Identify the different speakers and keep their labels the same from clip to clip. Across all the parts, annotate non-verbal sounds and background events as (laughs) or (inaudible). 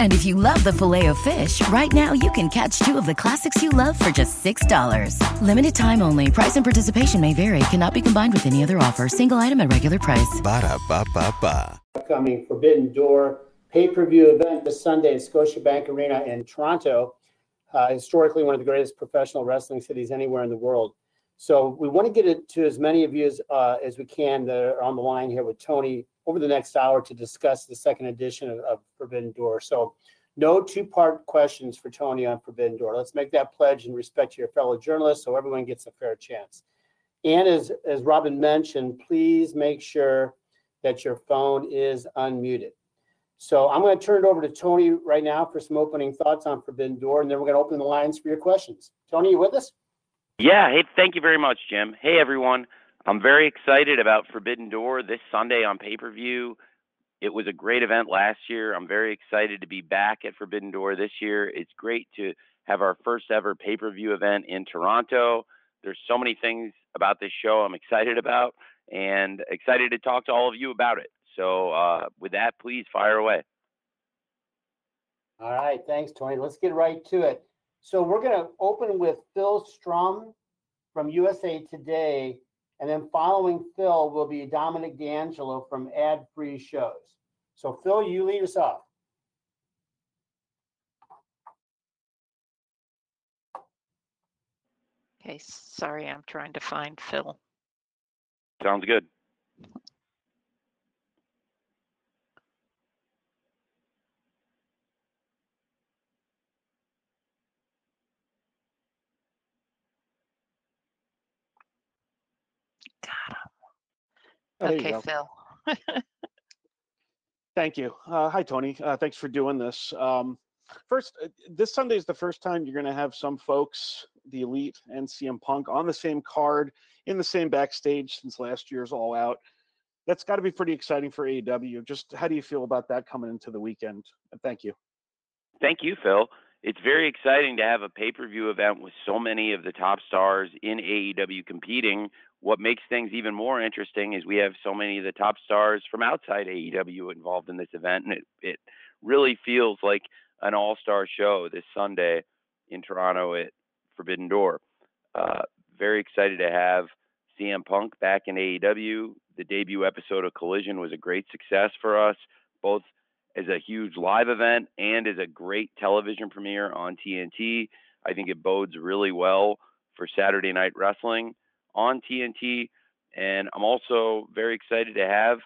Speaker 1: And if you love the filet of fish, right now you can catch two of the classics you love for just $6. Limited time only. Price and participation may vary. Cannot be combined with any other offer. Single item at regular price.
Speaker 2: Ba da ba ba ba.
Speaker 3: Upcoming Forbidden Door pay per view event this Sunday at Scotiabank Arena in Toronto. Uh, historically, one of the greatest professional wrestling cities anywhere in the world. So we want to get it to as many of you as, uh, as we can that are on the line here with Tony over the next hour to discuss the second edition of, of Forbidden Door. So no two-part questions for Tony on Forbidden Door. Let's make that pledge in respect to your fellow journalists so everyone gets a fair chance. And as, as Robin mentioned, please make sure that your phone is unmuted. So I'm going to turn it over to Tony right now for some opening thoughts on Forbidden Door, and then we're going to open the lines for your questions. Tony, you with us?
Speaker 4: Yeah. Hey, thank you very much, Jim. Hey, everyone. I'm very excited about Forbidden Door this Sunday on pay per view. It was a great event last year. I'm very excited to be back at Forbidden Door this year. It's great to have our first ever pay per view event in Toronto. There's so many things about this show I'm excited about and excited to talk to all of you about it. So, uh, with that, please fire away.
Speaker 3: All right. Thanks, Tony. Let's get right to it. So we're going to open with Phil Strum from USA Today. And then following Phil will be Dominic D'Angelo from Ad Free Shows. So, Phil, you lead us off.
Speaker 5: Okay, sorry, I'm trying to find Phil.
Speaker 4: Sounds good.
Speaker 6: Oh, there you
Speaker 5: Okay. Phil. (laughs)
Speaker 6: Thank you. Uh, hi, Tony. Uh, thanks for doing this. Um, first, uh, this Sunday is the first time you're going to have some folks, the Elite and CM Punk, on the same card in the same backstage since last year's All Out. That's got to be pretty exciting for AEW. Just how do you feel about that coming into the weekend? Thank you.
Speaker 4: Thank you, Phil. It's very exciting to have a pay per view event with so many of the top stars in AEW competing. What makes things even more interesting is we have so many of the top stars from outside AEW involved in this event, and it, it really feels like an all star show this Sunday in Toronto at Forbidden Door. Uh, very excited to have CM Punk back in AEW. The debut episode of Collision was a great success for us, both as a huge live event and as a great television premiere on TNT. I think it bodes really well for Saturday Night Wrestling on TNT. And I'm also very excited to have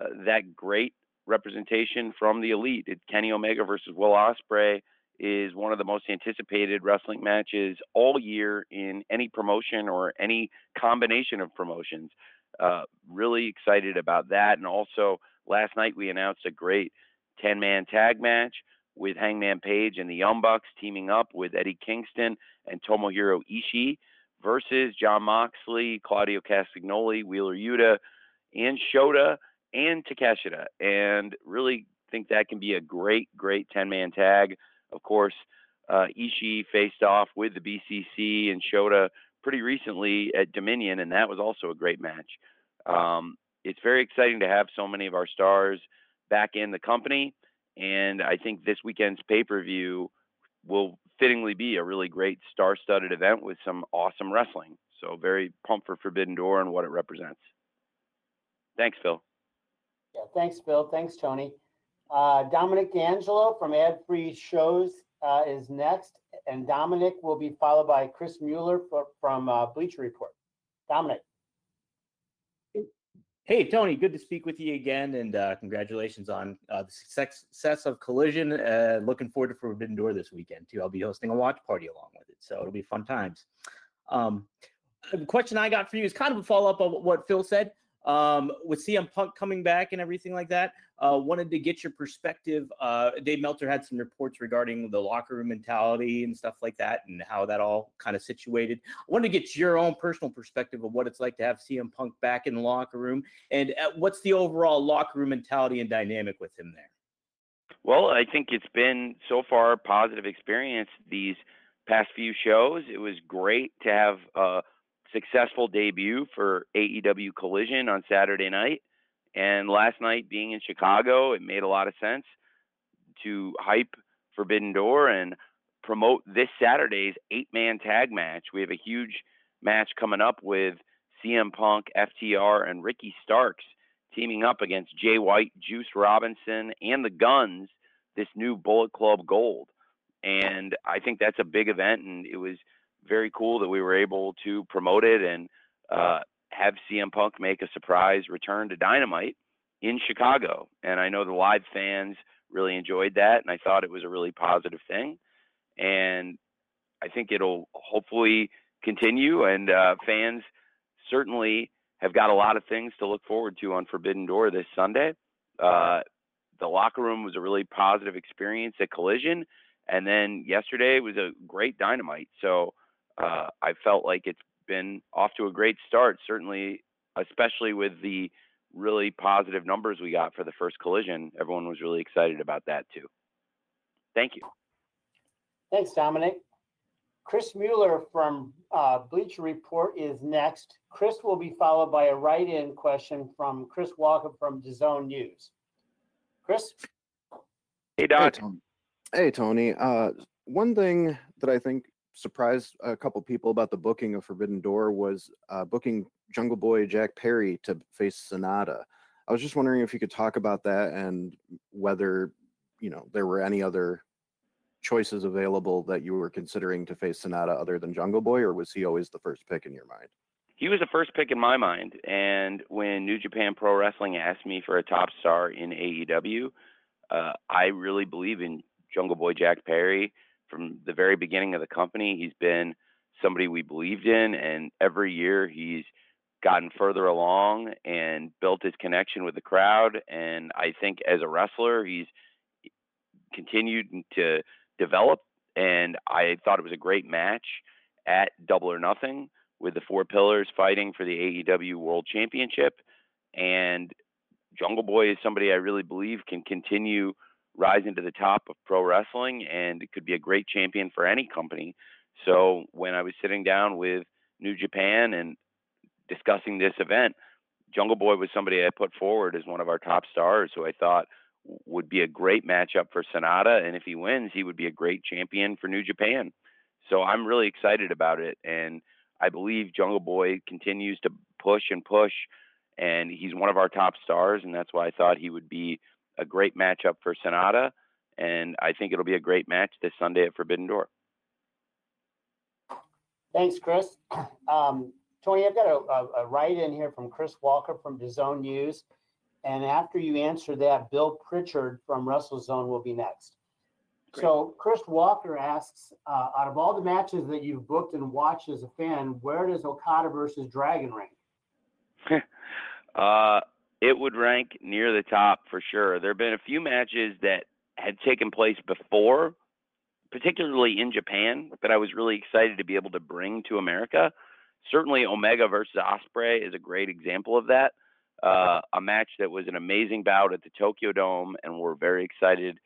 Speaker 4: uh, that great representation from the elite. It, Kenny Omega versus Will Ospreay is one of the most anticipated wrestling matches all year in any promotion or any combination of promotions. Uh, really excited about that. And also, last night we announced a great 10 man tag match with Hangman Page and the Young Bucks teaming up with Eddie Kingston and Tomohiro Ishii versus Jon Moxley, Claudio Castagnoli, Wheeler Yuta, and Shota and Takeshita. And really think that can be a great, great 10 man tag. Of course, uh, Ishii faced off with the BCC and Shota pretty recently at Dominion, and that was also a great match. Um, it's very exciting to have so many of our stars back in the company. And I think this weekend's pay per view will fittingly be a really great star studded event with some awesome wrestling. So, very pumped for Forbidden Door and what it represents. Thanks, Phil.
Speaker 3: Yeah, thanks, Phil. Thanks, Tony. Uh, Dominic D'Angelo from Ad Free Shows uh, is next, and Dominic will be followed by Chris Mueller for, from uh, Bleacher Report. Dominic.
Speaker 7: Hey, Tony, good to speak with you again, and uh, congratulations on uh, the success of Collision. Uh, looking forward to Forbidden Door this weekend, too. I'll be hosting a watch party along with it, so it'll be fun times. Um, the question I got for you is kind of a follow up on what Phil said. Um, with CM Punk coming back and everything like that, uh, wanted to get your perspective. Uh, Dave Meltzer had some reports regarding the locker room mentality and stuff like that, and how that all kind of situated. I wanted to get your own personal perspective of what it's like to have CM Punk back in the locker room, and uh, what's the overall locker room mentality and dynamic with him there.
Speaker 4: Well, I think it's been so far a positive experience these past few shows. It was great to have uh, successful debut for AEW Collision on Saturday night. And last night, being in Chicago, it made a lot of sense to hype Forbidden Door and promote this Saturday's eight man tag match. We have a huge match coming up with CM Punk, FTR, and Ricky Starks teaming up against Jay White, Juice Robinson, and the Gunns, this new Bullet Club Gold. And I think that's a big event, and it was very cool that we were able to promote it and uh, have CM Punk make a surprise return to Dynamite in Chicago. And I know the live fans really enjoyed that, and I thought it was a really positive thing. And I think it'll hopefully continue, and uh, fans certainly have got a lot of things to look forward to on Forbidden Door this Sunday. Uh, the locker room was a really positive experience at Collision, and then yesterday was a great Dynamite. So uh, I felt like it's been off to a great start, certainly, especially with the really positive numbers we got for the first collision. Everyone was really excited about that too. Thank you.
Speaker 3: Thanks, Dominic. Chris Mueller from uh, Bleacher Report is next. Chris will be followed by a write-in question from Chris Walker from DAZN News. Chris?
Speaker 4: Hey, Doc.
Speaker 8: Hey, Tony. Hey, Tony. Uh, one thing that I think surprised a couple people about the booking of Forbidden Door was uh, booking Jungle Boy Jack Perry to face Sanada. I was just wondering if you could talk about that and whether you know there were any other choices available that you were considering to face Sanada other than Jungle Boy, or was he always the first pick in your mind?
Speaker 4: He was the first pick in my mind, and when New Japan Pro Wrestling asked me for a top star in AEW, uh, I really believe in Jungle Boy Jack Perry from the very beginning of the company. He's been somebody we believed in, and every year he's gotten further along and built his connection with the crowd. And I think as a wrestler, he's continued to develop. And I thought it was a great match at Double or Nothing with the four pillars fighting for the AEW World Championship. And Jungle Boy is somebody I really believe can continue rising to the top of pro wrestling and it could be a great champion for any company. So when I was sitting down with New Japan and discussing this event, Jungle Boy was somebody I put forward as one of our top stars who I thought would be a great matchup for Sanada. And if he wins, he would be a great champion for New Japan. So I'm really excited about it. And I believe Jungle Boy continues to push and push. And he's one of our top stars. And that's why I thought he would be a great matchup for Sanada, and I think it'll be a great match this Sunday at Forbidden Door.
Speaker 3: Thanks, Chris. (clears throat) Um, Tony, I've got a, a, a write in here from Chris Walker from DAZN News. And after you answer that, Bill Pritchard from WrestleZone will be next. Great. So, Chris Walker asks uh, out of all the matches that you've booked and watched as a fan, where does Okada versus Dragon rank? (laughs)
Speaker 4: uh, it would rank near the top for sure. There have been a few matches that had taken place before, particularly in Japan, that I was really excited to be able to bring to America. Certainly, Omega versus Ospreay is a great example of that. Uh, a match that was an amazing bout at the Tokyo Dome, and we're very excited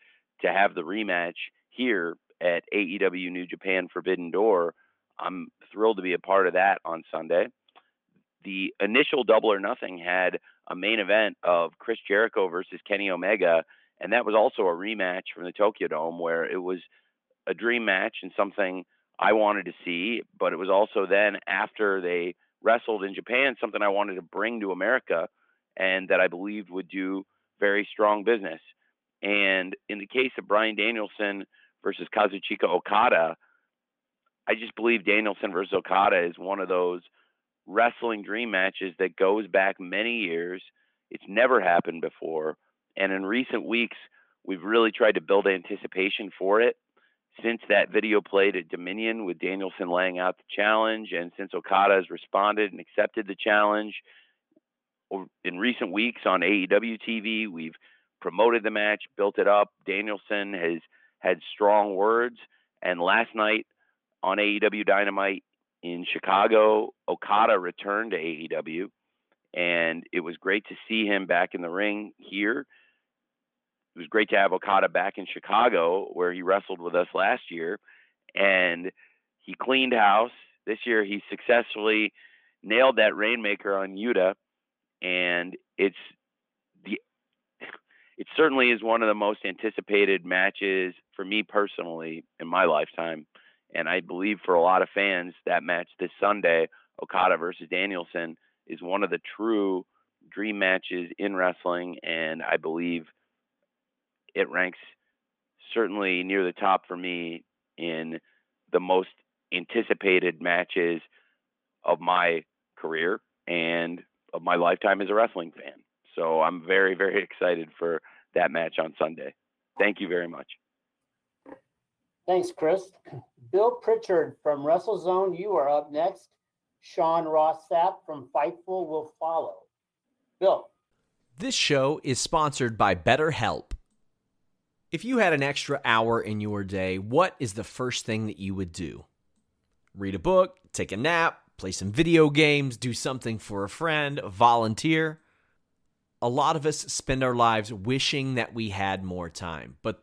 Speaker 4: to have the rematch here at AEW New Japan Forbidden Door. I'm thrilled to be a part of that on Sunday. The initial Double or Nothing had a main event of Chris Jericho versus Kenny Omega, and that was also a rematch from the Tokyo Dome where it was a dream match and something I wanted to see, but it was also then after they wrestled in Japan, something I wanted to bring to America and that I believed would do very strong business. And in the case of Bryan Danielson versus Kazuchika Okada, I just believe Danielson versus Okada is one of those wrestling dream matches that goes back many years. It's never happened before. And in recent weeks, we've really tried to build anticipation for it. Since that video played at Dominion with Danielson laying out the challenge, and since Okada has responded and accepted the challenge, in recent weeks on AEW TV, we've promoted the match, built it up. Danielson has had strong words. And last night on AEW Dynamite in Chicago, Okada returned to AEW. And it was great to see him back in the ring here. It was great to have Okada back in Chicago, where he wrestled with us last year. And he cleaned house. This year, he successfully nailed that Rainmaker on Yuta. And it's the (laughs) it certainly is one of the most anticipated matches for me personally in my lifetime. And I believe for a lot of fans, that match this Sunday, Okada versus Danielson, is one of the true dream matches in wrestling. And I believe it ranks certainly near the top for me in the most anticipated matches of my career and of my lifetime as a wrestling fan. So I'm very, very (laughs) excited for that match on Sunday. Thank you very much.
Speaker 3: Thanks, Chris. Bill Pritchard from WrestleZone, you are up next. Sean Ross Sapp from Fightful will follow. Bill.
Speaker 9: This show is sponsored by BetterHelp. If you had an extra hour in your day, what is the first thing that you would do? Read a book, take a nap, play some video games, do something for a friend, volunteer. A lot of us spend our lives wishing that we had more time. But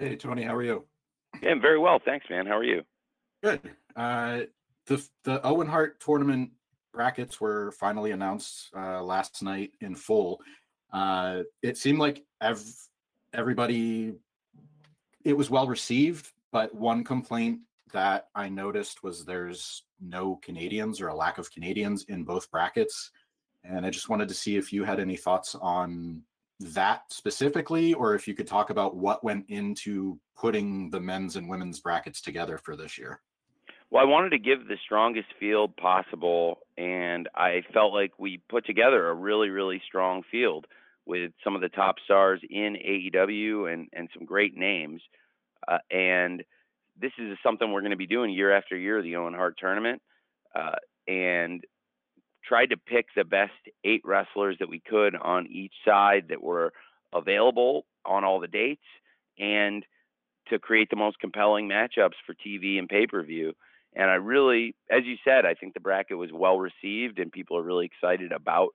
Speaker 10: Hey, Tony, how are you?
Speaker 4: Yeah, I'm very well. Thanks, man. How are you?
Speaker 10: Good. Uh, the the Owen Hart tournament brackets were finally announced uh, last night in full. Uh, it seemed like ev- everybody, it was well received, but one complaint that I noticed was there's no Canadians or a lack of Canadians in both brackets. And I just wanted to see if you had any thoughts on that specifically, or if you could talk about what went into putting the men's and women's brackets together for this year.
Speaker 4: Well, I wanted to give the strongest field possible, and I felt like we put together a really, really strong field with some of the top stars in AEW and, and some great names. Uh, and this is something we're going to be doing year after year, the Owen Hart tournament. Uh, and tried to pick the best eight wrestlers that we could on each side that were available on all the dates and to create the most compelling matchups for TV and pay per view. And I really, as you said, I think the bracket was well received and people are really excited about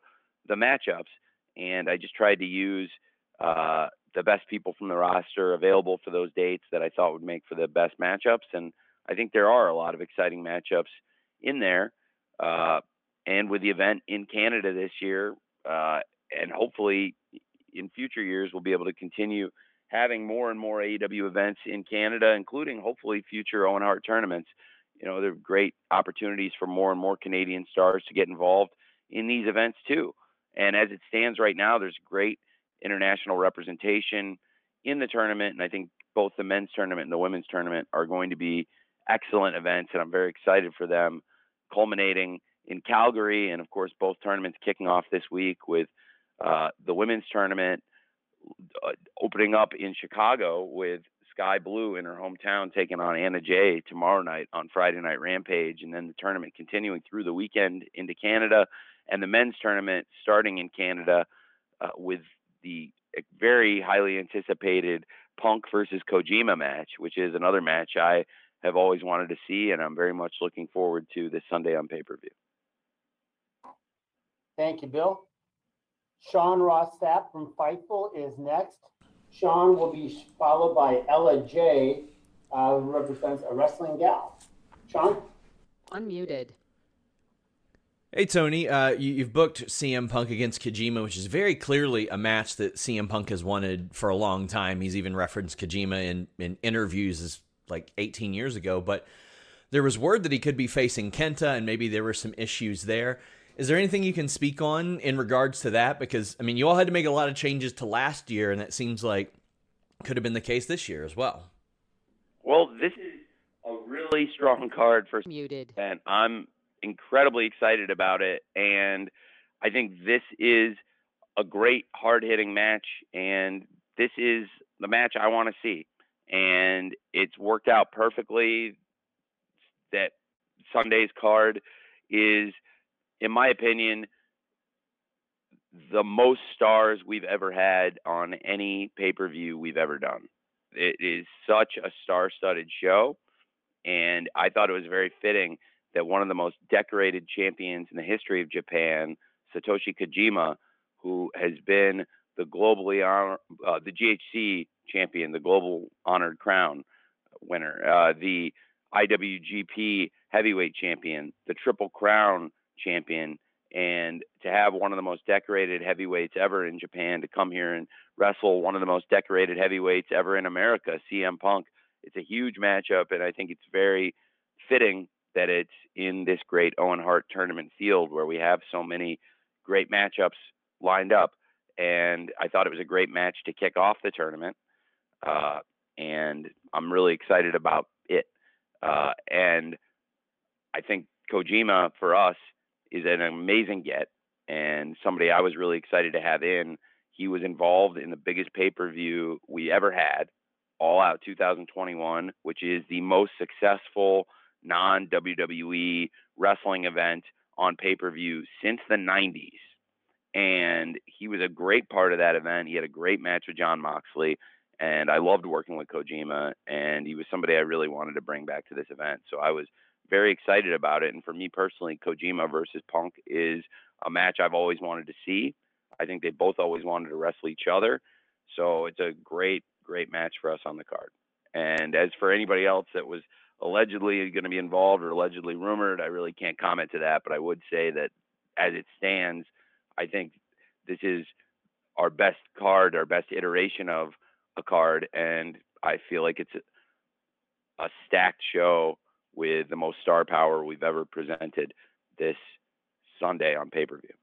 Speaker 4: the matchups. And I just tried to use uh, the best people from the roster available for those dates that I thought would make for the best matchups. And I think there are a lot of exciting matchups in there. Uh, and with the event in Canada this year, uh, and hopefully in future years, we'll be able to continue having more and more AEW events in Canada, including hopefully future Owen Hart tournaments. You know, there are great opportunities for more and more Canadian stars to get involved in these events too. And as it stands right now, there's great international representation in the tournament. And I think both the men's tournament and the women's tournament are going to be excellent events. And I'm very excited for them, culminating in Calgary. And of course, both tournaments kicking off this week with uh, the women's tournament uh, opening up in Chicago with Skye Blue in her hometown taking on Anna Jay tomorrow night on Friday Night Rampage, and then the tournament continuing through the weekend into Canada, and the men's tournament starting in Canada uh, with the very highly anticipated Punk versus Kojima match, which is another match I have always wanted to see, and I'm very much looking forward to this Sunday on pay per view.
Speaker 3: Thank you, Bill. Sean Ross Sapp from Fightful is next. Sean will be followed by Ella J, uh, who represents a wrestling gal. Sean?
Speaker 11: Unmuted.
Speaker 9: Hey Tony, uh, you, have booked CM Punk against Kojima, which is very clearly a match that CM Punk has wanted for a long time. He's even referenced Kojima in, in interviews as like 18 years ago. But there was word that he could be facing Kenta, and maybe there were some issues there. Is there anything you can speak on in regards to that? Because I mean, you all had to make a lot of changes to last year, and that seems like could have been the case this year as well.
Speaker 4: Well, this is a really strong card for
Speaker 11: muted,
Speaker 4: and I'm incredibly excited about it. And I think this is a great hard hitting match, and this is the match I want to see. And it's worked out perfectly that Sunday's card is in my opinion, the most stars we've ever had on any pay per view we've ever done. It is such a star studded show. And I thought it was very fitting that one of the most decorated champions in the history of Japan, Satoshi Kojima, who has been the globally honor, uh, the GHC champion, the global honored crown winner, uh, the IWGP heavyweight champion, the Triple Crown champion and to have one of the most decorated heavyweights ever in Japan to come here and wrestle one of the most decorated heavyweights ever in America, CM Punk. It's a huge matchup, and I think it's very fitting that it's in this great Owen Hart tournament field where we have so many great matchups lined up. And I thought it was a great match to kick off the tournament. Uh, and I'm really excited about it. Uh, and I think Kojima for us is an amazing get and somebody I was really excited to have in. He was involved in the biggest pay per view we ever had, All Out 2021, which is the most successful non WWE wrestling event on pay per view since the 90s. And he was a great part of that event. He had a great match with Jon Moxley. And I loved working with Kojima. And he was somebody I really wanted to bring back to this event. So I was very excited about it. And for me personally, Kojima versus Punk is a match I've always wanted to see. I think they both always wanted to wrestle each other. So it's a great, great match for us on the card. And as for anybody else that was allegedly going to be involved or allegedly rumored, I really can't comment to that. But I would say that as it stands, I think this is our best card, our best iteration of a card. And I feel like it's a, a stacked show with the most star power we've ever presented this Sunday on pay per view.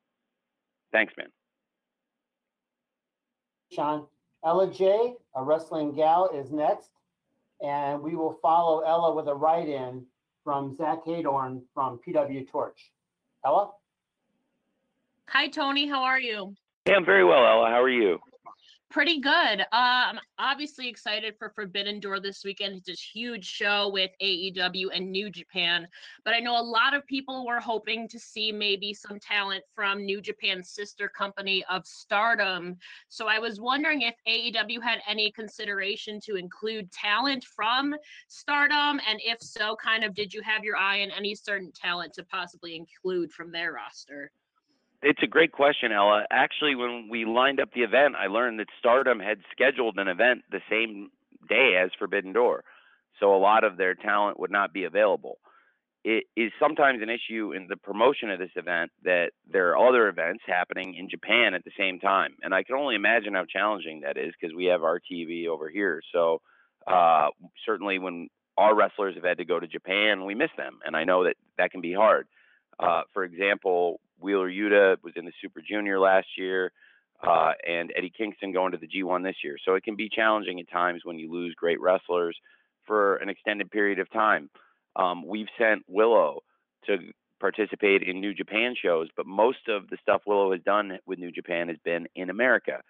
Speaker 4: Thanks, man.
Speaker 3: Sean. Ella J, a wrestling gal, is next. And we will follow Ella with a write in from Zach Heydorn from PW Torch. Ella?
Speaker 11: Hi, Tony. How are you?
Speaker 4: Hey, I'm very well, Ella. How are you?
Speaker 11: Pretty good. Um, I'm obviously excited for Forbidden Door this weekend. It's a huge show with AEW and New Japan, but I know a lot of people were hoping to see maybe some talent from New Japan's sister company of Stardom. So I was wondering if AEW had any consideration to include talent from Stardom, and if so, kind of did you have your eye on any certain talent to possibly include from their roster?
Speaker 4: It's a great question, Ella. Actually, when we lined up the event, I learned that Stardom had scheduled an event the same day as Forbidden Door. So a lot of their talent would not be available. It is sometimes an issue in the promotion of this event that there are other events happening in Japan at the same time. And I can only imagine how challenging that is because we have our TV over here. So uh, certainly when our wrestlers have had to go to Japan, we miss them. And I know that that can be hard. Uh, for example, Wheeler Yuta was in the Super Junior last year, uh, and Eddie Kingston going to the G1 this year. So it can be challenging at times when you lose great wrestlers for an extended period of time. Um, we've sent Willow to participate in New Japan shows, but most of the stuff Willow has done with New Japan has been in America.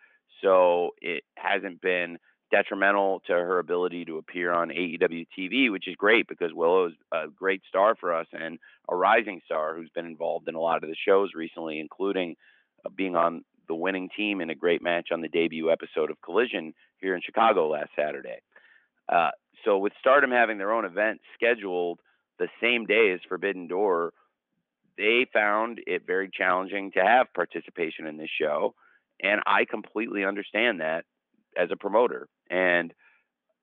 Speaker 4: So it hasn't been detrimental to her ability to appear on AEW TV, which is great because Willow is a great star for us and a rising star who's been involved in a lot of the shows recently, including uh, being on the winning team in a great match on the debut episode of Collision here in Chicago last Saturday. Uh, so with Stardom having their own event scheduled the same day as Forbidden Door, they found it very challenging to have participation in this show. And I completely understand that as a promoter. And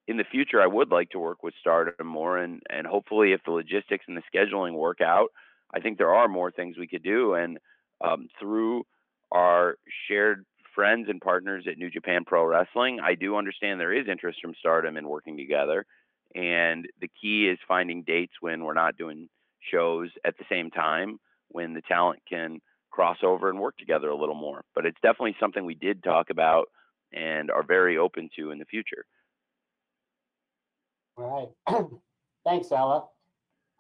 Speaker 4: in the future, I would like to work with Stardom more, and and hopefully, if the logistics and the scheduling work out, I think there are more things we could do. And um, through our shared friends and partners at New Japan Pro Wrestling, I do understand there is interest from Stardom in working together. And the key is finding dates when we're not doing shows at the same time, when the talent can cross over and work together a little more. But it's definitely something we did talk about and are very open to in the future.
Speaker 3: All right. (clears throat) Thanks, Ella.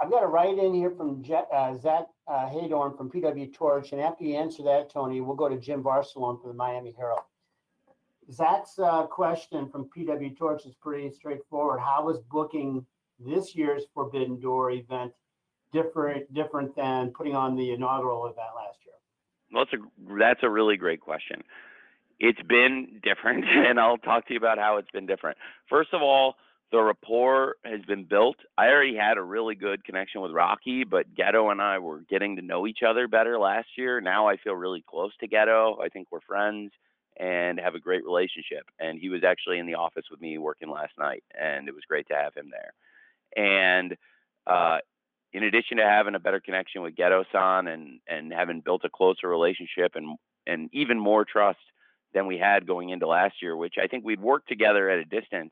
Speaker 3: I've got a write in here from Je- uh, Zach uh, Heydorn from PW Torch. And after you answer that, Tony, we'll go to Jim Varsallone from the Miami Herald. Zach's uh, question from PW Torch is pretty straightforward. How was booking this year's Forbidden Door event different different than putting on the inaugural event last year?
Speaker 4: Well, that's a that's a really great question it's been different, (laughs) and I'll talk to you about how it's been different. First of all, the rapport has been built. I already had a really good connection with Rocky, but Gedo and I were getting to know each other better last year. Now I feel really close to Gedo. I think we're friends and have a great relationship. And he was actually in the office with me working last night, and it was great to have him there. And uh, in addition to having a better connection with Gedo San and and having built a closer relationship and and even more trust than we had going into last year, which I think we'd worked together at a distance,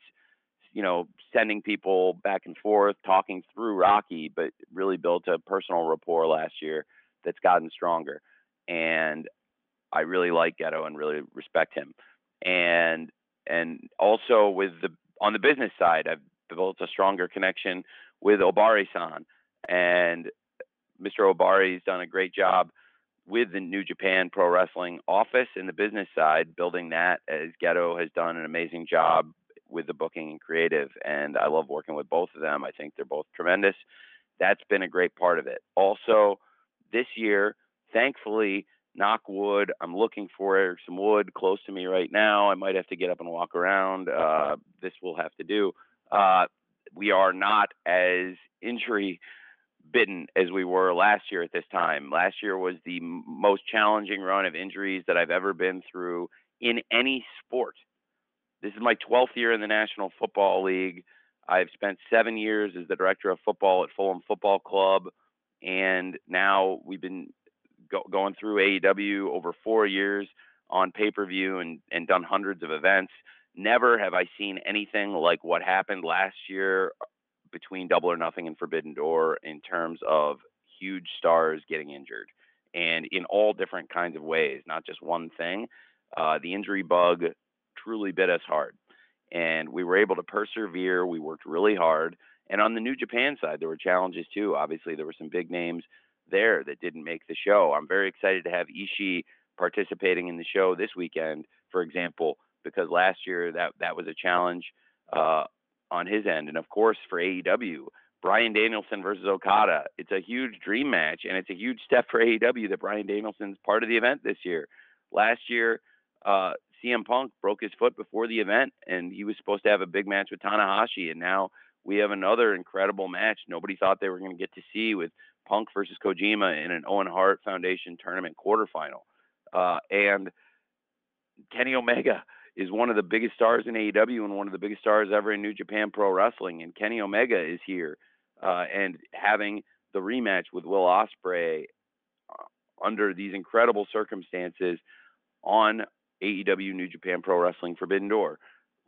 Speaker 4: you know, sending people back and forth, talking through Rocky, but really built a personal rapport last year that's gotten stronger. And I really like Gedo and really respect him. And and also with the on the business side, I've built a stronger connection with Ohbari-san, and Mr. Ohbari's done a great job with the New Japan Pro Wrestling office in the business side, building that as Gedo has done an amazing job with the booking and creative. And I love working with both of them. I think they're both tremendous. That's been a great part of it. Also, this year, thankfully, knock wood, I'm looking for some wood close to me right now. I might have to get up and walk around. Uh, this will have to do. Uh, we are not as injury bitten as we were last year at this time. Last year was the most challenging run of injuries that I've ever been through in any sport. This is my 12th year in the National Football League. I've spent seven years as the director of football at Fulham Football Club, and now we've been go- going through AEW over four years on pay per view and, and done hundreds of events. Never have I seen anything like what happened last year between Double or Nothing and Forbidden Door in terms of huge stars getting injured. and in all different kinds of ways, not just one thing. Uh, the injury bug truly bit us hard, and we were able to persevere. We worked really hard, and on the New Japan side, there were challenges too. Obviously, there were some big names there that didn't make the show. I'm very excited to have Ishii participating in the show this weekend, for example, because last year that that was a challenge uh, on his end, and of course for AEW, Bryan Danielson versus Okada. It's a huge dream match, and it's a huge step for AEW that Bryan Danielson's part of the event this year. Last year, uh, CM Punk broke his foot before the event, and he was supposed to have a big match with Tanahashi, and now we have another incredible match nobody thought they were going to get to see with Punk versus Kojima in an Owen Hart Foundation tournament quarterfinal. Uh, and Kenny Omega is one of the biggest stars in AEW and one of the biggest stars ever in New Japan Pro Wrestling. And Kenny Omega is here uh, and having the rematch with Will Ospreay uh, under these incredible circumstances on AEW New Japan Pro Wrestling Forbidden Door.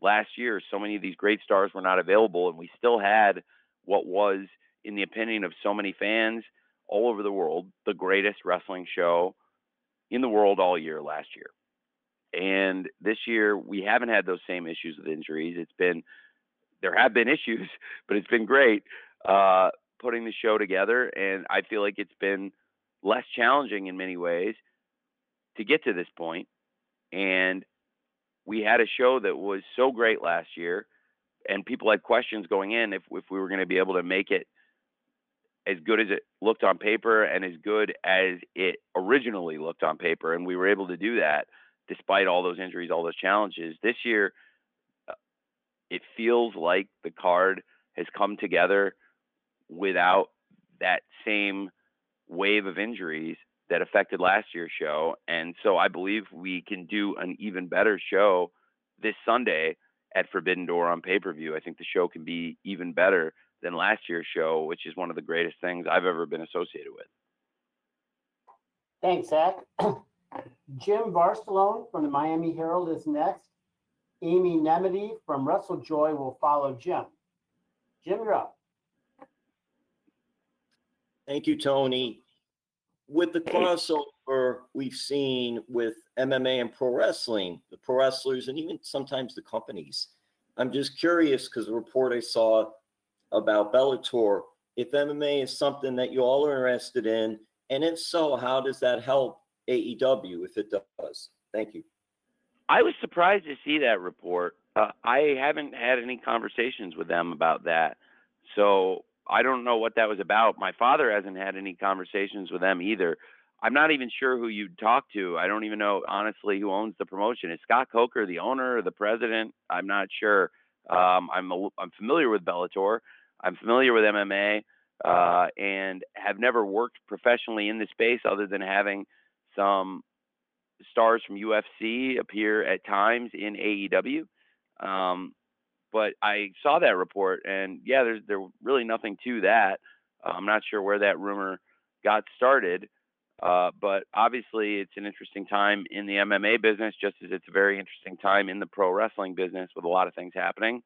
Speaker 4: Last year, so many of these great stars were not available, and we still had what was, in the opinion of so many fans all over the world, the greatest wrestling show in the world all year last year. And this year, we haven't had those same issues with injuries. It's been, there have been (laughs) issues, but it's been great uh, putting the show together. And I feel like it's been less challenging in many ways to get to this point. And we had a show that was so great last year, and people had questions going in if, if we were going to be able to make it as good as it looked on paper and as good as it originally looked on paper. And we were able to do that despite all those injuries, all those challenges. This year, uh, it feels like the card has come together without that same wave of injuries that affected last year's show. And so I believe we can do an even better show this Sunday at Forbidden Door on pay per view. I think the show can be even better than last year's show, which is one of the greatest things I've ever been associated with.
Speaker 3: Thanks, Zach. (clears throat) Jim Varsallone from the Miami Herald is next. Amy Nemmity from WrestleJoy will follow Jim. Jim, you're up.
Speaker 12: Thank you, Tony. With the crossover we've seen with MMA and pro wrestling, the pro wrestlers, and even sometimes the companies, I'm just curious because the report I saw about Bellator, if MMA is something that you all are interested in, and if so, how does that help AEW if it does? Thank you.
Speaker 4: I was surprised to see that report. Uh, I haven't had any conversations with them about that. So I don't know what that was about. My father hasn't had any conversations with them either. I'm not even sure who you'd talk to. I don't even know honestly who owns the promotion. Is Scott Coker the owner or the president? I'm not sure. Um, I'm a, I'm familiar with Bellator. I'm familiar with MMA uh, and have never worked professionally in the space other than having some stars from UFC appear at times in AEW. Um, but I saw that report, and yeah, there's there really nothing to that. Uh, I'm not sure where that rumor got started, uh, but obviously it's an interesting time in the MMA business, just as it's a very interesting time in the pro wrestling business with a lot of things happening.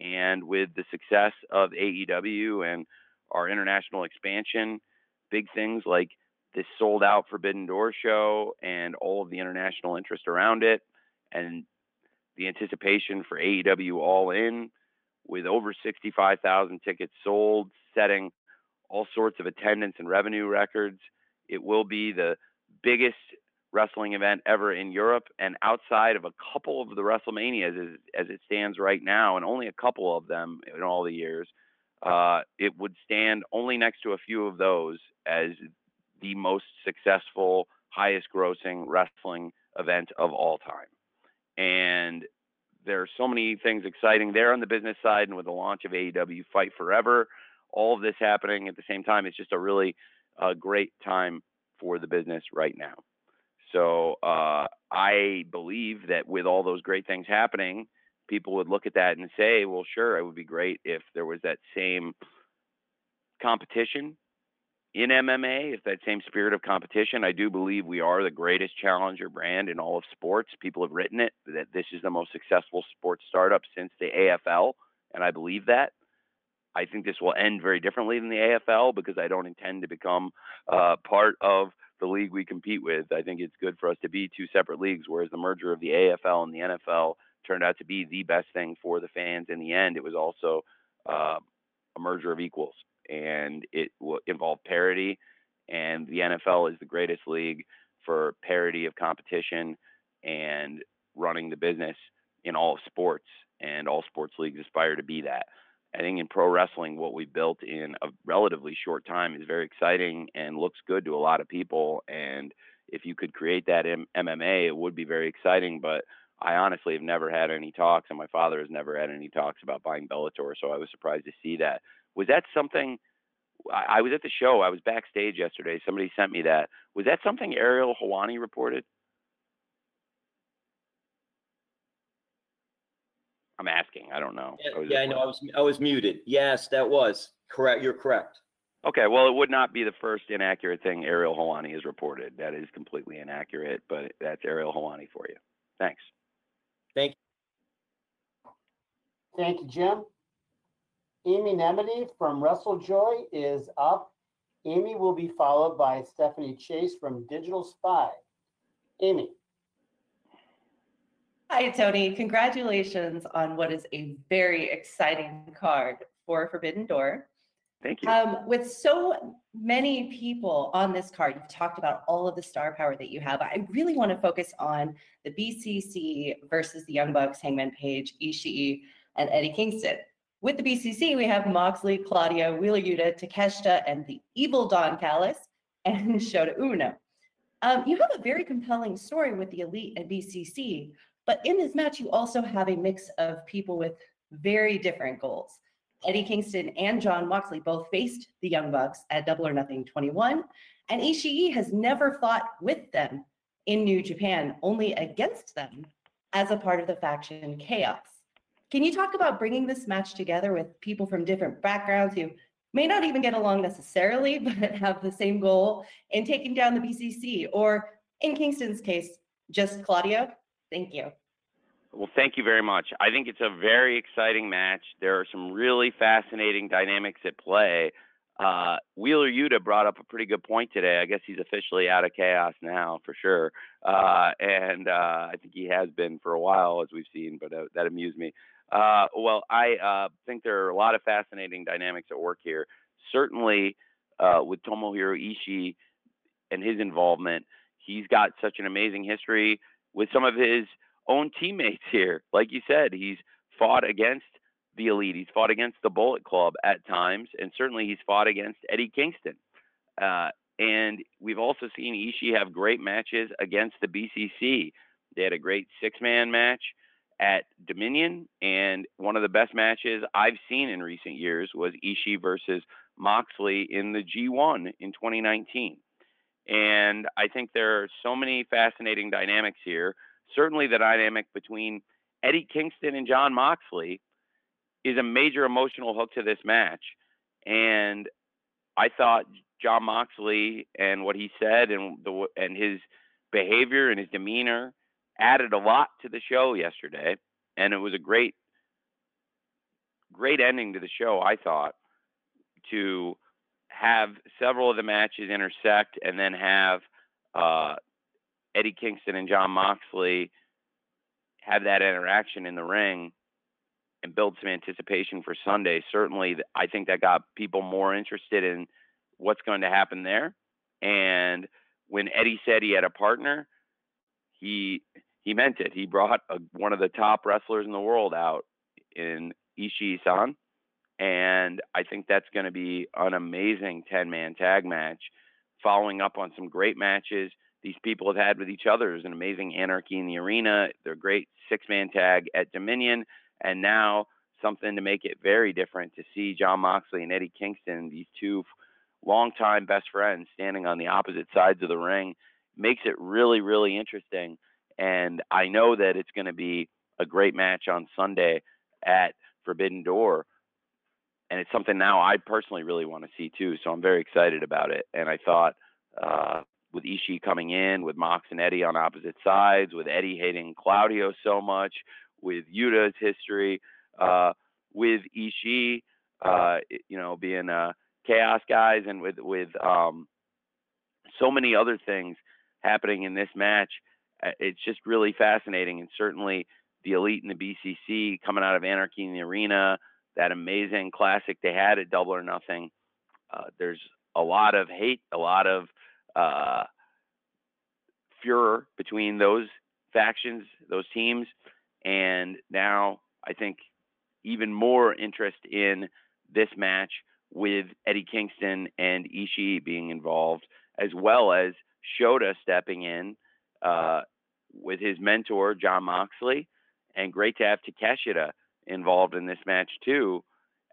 Speaker 4: And with the success of AEW and our international expansion, big things like this sold out Forbidden Door show and all of the international interest around it, and the anticipation for AEW All In with over 65,000 tickets sold, setting all sorts of attendance and revenue records. It will be the biggest wrestling event ever in Europe and outside of a couple of the WrestleManias as, as it stands right now, and only a couple of them in all the years. Uh, it would stand only next to a few of those as the most successful, highest grossing wrestling event of all time. And there are so many things exciting there on the business side, and with the launch of AEW Fight Forever, all of this happening at the same time, it's just a really uh, great time for the business right now. So uh, I believe that with all those great things happening, people would look at that and say, well, sure, it would be great if there was that same competition in MMA, if that same spirit of competition, I do believe we are the greatest challenger brand in all of sports. People have written it that this is the most successful sports startup since the AFL, and I believe that. I think this will end very differently than the AFL because I don't intend to become uh, part of the league we compete with. I think it's good for us to be two separate leagues, whereas the merger of the AFL and the NFL turned out to be the best thing for the fans in the end. It was also uh, a merger of equals, and it will involve parity. And the NFL is the greatest league for parity of competition and running the business in all of sports, and all sports leagues aspire to be that. I think in pro wrestling, what we built in a relatively short time is very exciting and looks good to a lot of people. And if you could create that in MMA, it would be very exciting. But I honestly have never had any talks, and my father has never had any talks about buying Bellator. So I was surprised to see that. Was that something? I, I was at the show. I was backstage yesterday. Somebody sent me that. Was that something Ariel Helwani reported? I'm asking. I don't know.
Speaker 12: Yeah,
Speaker 4: I
Speaker 12: yeah, I know. I was I was muted. Yes, that was correct. You're correct.
Speaker 4: Okay, well, it would not be the first inaccurate thing Ariel Helwani has reported. That is completely inaccurate, but that's Ariel Helwani for you. Thanks.
Speaker 12: Thank you.
Speaker 3: Thank you, Jim. Amy Nemmity from Russell Joy is up. Amy will be followed by Stephanie Chase from Digital Spy. Amy.
Speaker 13: Hi, Tony. Congratulations on what is a very exciting card for Forbidden Door.
Speaker 4: Thank you.
Speaker 13: Um, with so many people on this card, you've talked about all of the star power that you have. I really want to focus on the BCC versus the Young Bucks, Hangman Page, Ishii, and Eddie Kingston. With the BCC, we have Moxley, Claudio, Wheeler Yuta, Takeshita, and the evil Don Callis, and (laughs) Shota Umino. Um, you have a very compelling story with the Elite and BCC, but in this match, you also have a mix of people with very different goals. Eddie Kingston and Jon Moxley both faced the Young Bucks at Double or Nothing 21, and Ishii has never fought with them in New Japan, only against them as a part of the faction Chaos. Can you talk about bringing this match together with people from different backgrounds who may not even get along necessarily, (laughs) but have the same goal in taking down the BCC, or in Kingston's case, just Claudio? Thank you.
Speaker 4: Well, thank you very much. I think it's a very exciting match. There are some really fascinating dynamics at play. Uh, Wheeler Yuta brought up a pretty good point today. I guess he's officially out of chaos now, for sure. Uh, and uh, I think he has been for a while, as we've seen, but uh, that amused me. Uh, well, I uh, think there are a lot of fascinating dynamics at work here. Certainly, uh, with Tomohiro Ishii and his involvement, he's got such an amazing history with some of his own teammates here. Like you said, he's fought against the elite. He's fought against the Bullet Club at times, and certainly he's fought against Eddie Kingston. Uh, and we've also seen Ishii have great matches against the BCC. They had a great six-man match at Dominion, and one of the best matches I've seen in recent years was Ishii versus Moxley in the G1 in 2019. And I think there are so many fascinating dynamics here. Certainly, the dynamic between Eddie Kingston and Jon Moxley is a major emotional hook to this match. And I thought Jon Moxley and what he said and the and his behavior and his demeanor added a lot to the show yesterday, and it was a great, great ending to the show. I thought to have several of the matches intersect and then have uh, Eddie Kingston and Jon Moxley have that interaction in the ring and build some anticipation for Sunday. Certainly, I think that got people more interested in what's going to happen there. And when Eddie said he had a partner, he he meant it. He brought a, one of the top wrestlers in the world out in Ishii-san, and I think that's going to be an amazing 10-man tag match, following up on some great matches these people have had with each other. There's an amazing anarchy in the arena. They're great six-man tag at Dominion, and now something to make it very different to see Jon Moxley and Eddie Kingston, these two longtime best friends, standing on the opposite sides of the ring, makes it really, really interesting and I know that it's going to be a great match on Sunday at Forbidden Door. And it's something now I personally really want to see too. So I'm very excited about it. And I thought uh, with Ishii coming in, with Mox and Eddie on opposite sides, with Eddie hating Claudio so much, with Yuta's history, uh, with Ishii, uh, you know, being uh, chaos guys, and with with um, so many other things happening in this match. It's just really fascinating, and certainly the elite in the BCC coming out of Anarchy in the Arena, that amazing classic they had at Double or Nothing. Uh, there's a lot of hate, a lot of uh, furor between those factions, those teams, and now I think even more interest in this match with Eddie Kingston and Ishii being involved, as well as Shota stepping in uh, with his mentor Jon Moxley, and great to have Takeshita involved in this match too,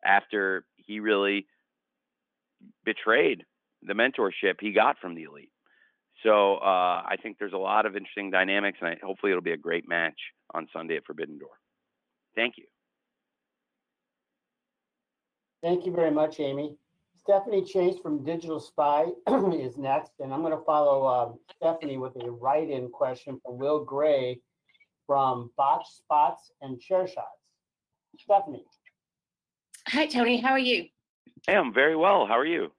Speaker 4: after he really betrayed the mentorship he got from the elite. So uh, I think there's a lot of interesting dynamics, and I, hopefully it'll be a great match on Sunday at Forbidden Door. Thank you.
Speaker 3: Thank you very much, Amy. Stephanie Chase from Digital Spy (clears throat) is next, and I'm going to follow um, Stephanie with a write-in question from Will Gray from Botch Spots and Chair Shots. Stephanie.
Speaker 14: Hi, Tony. How are you?
Speaker 4: Hey, I'm very well. How are you?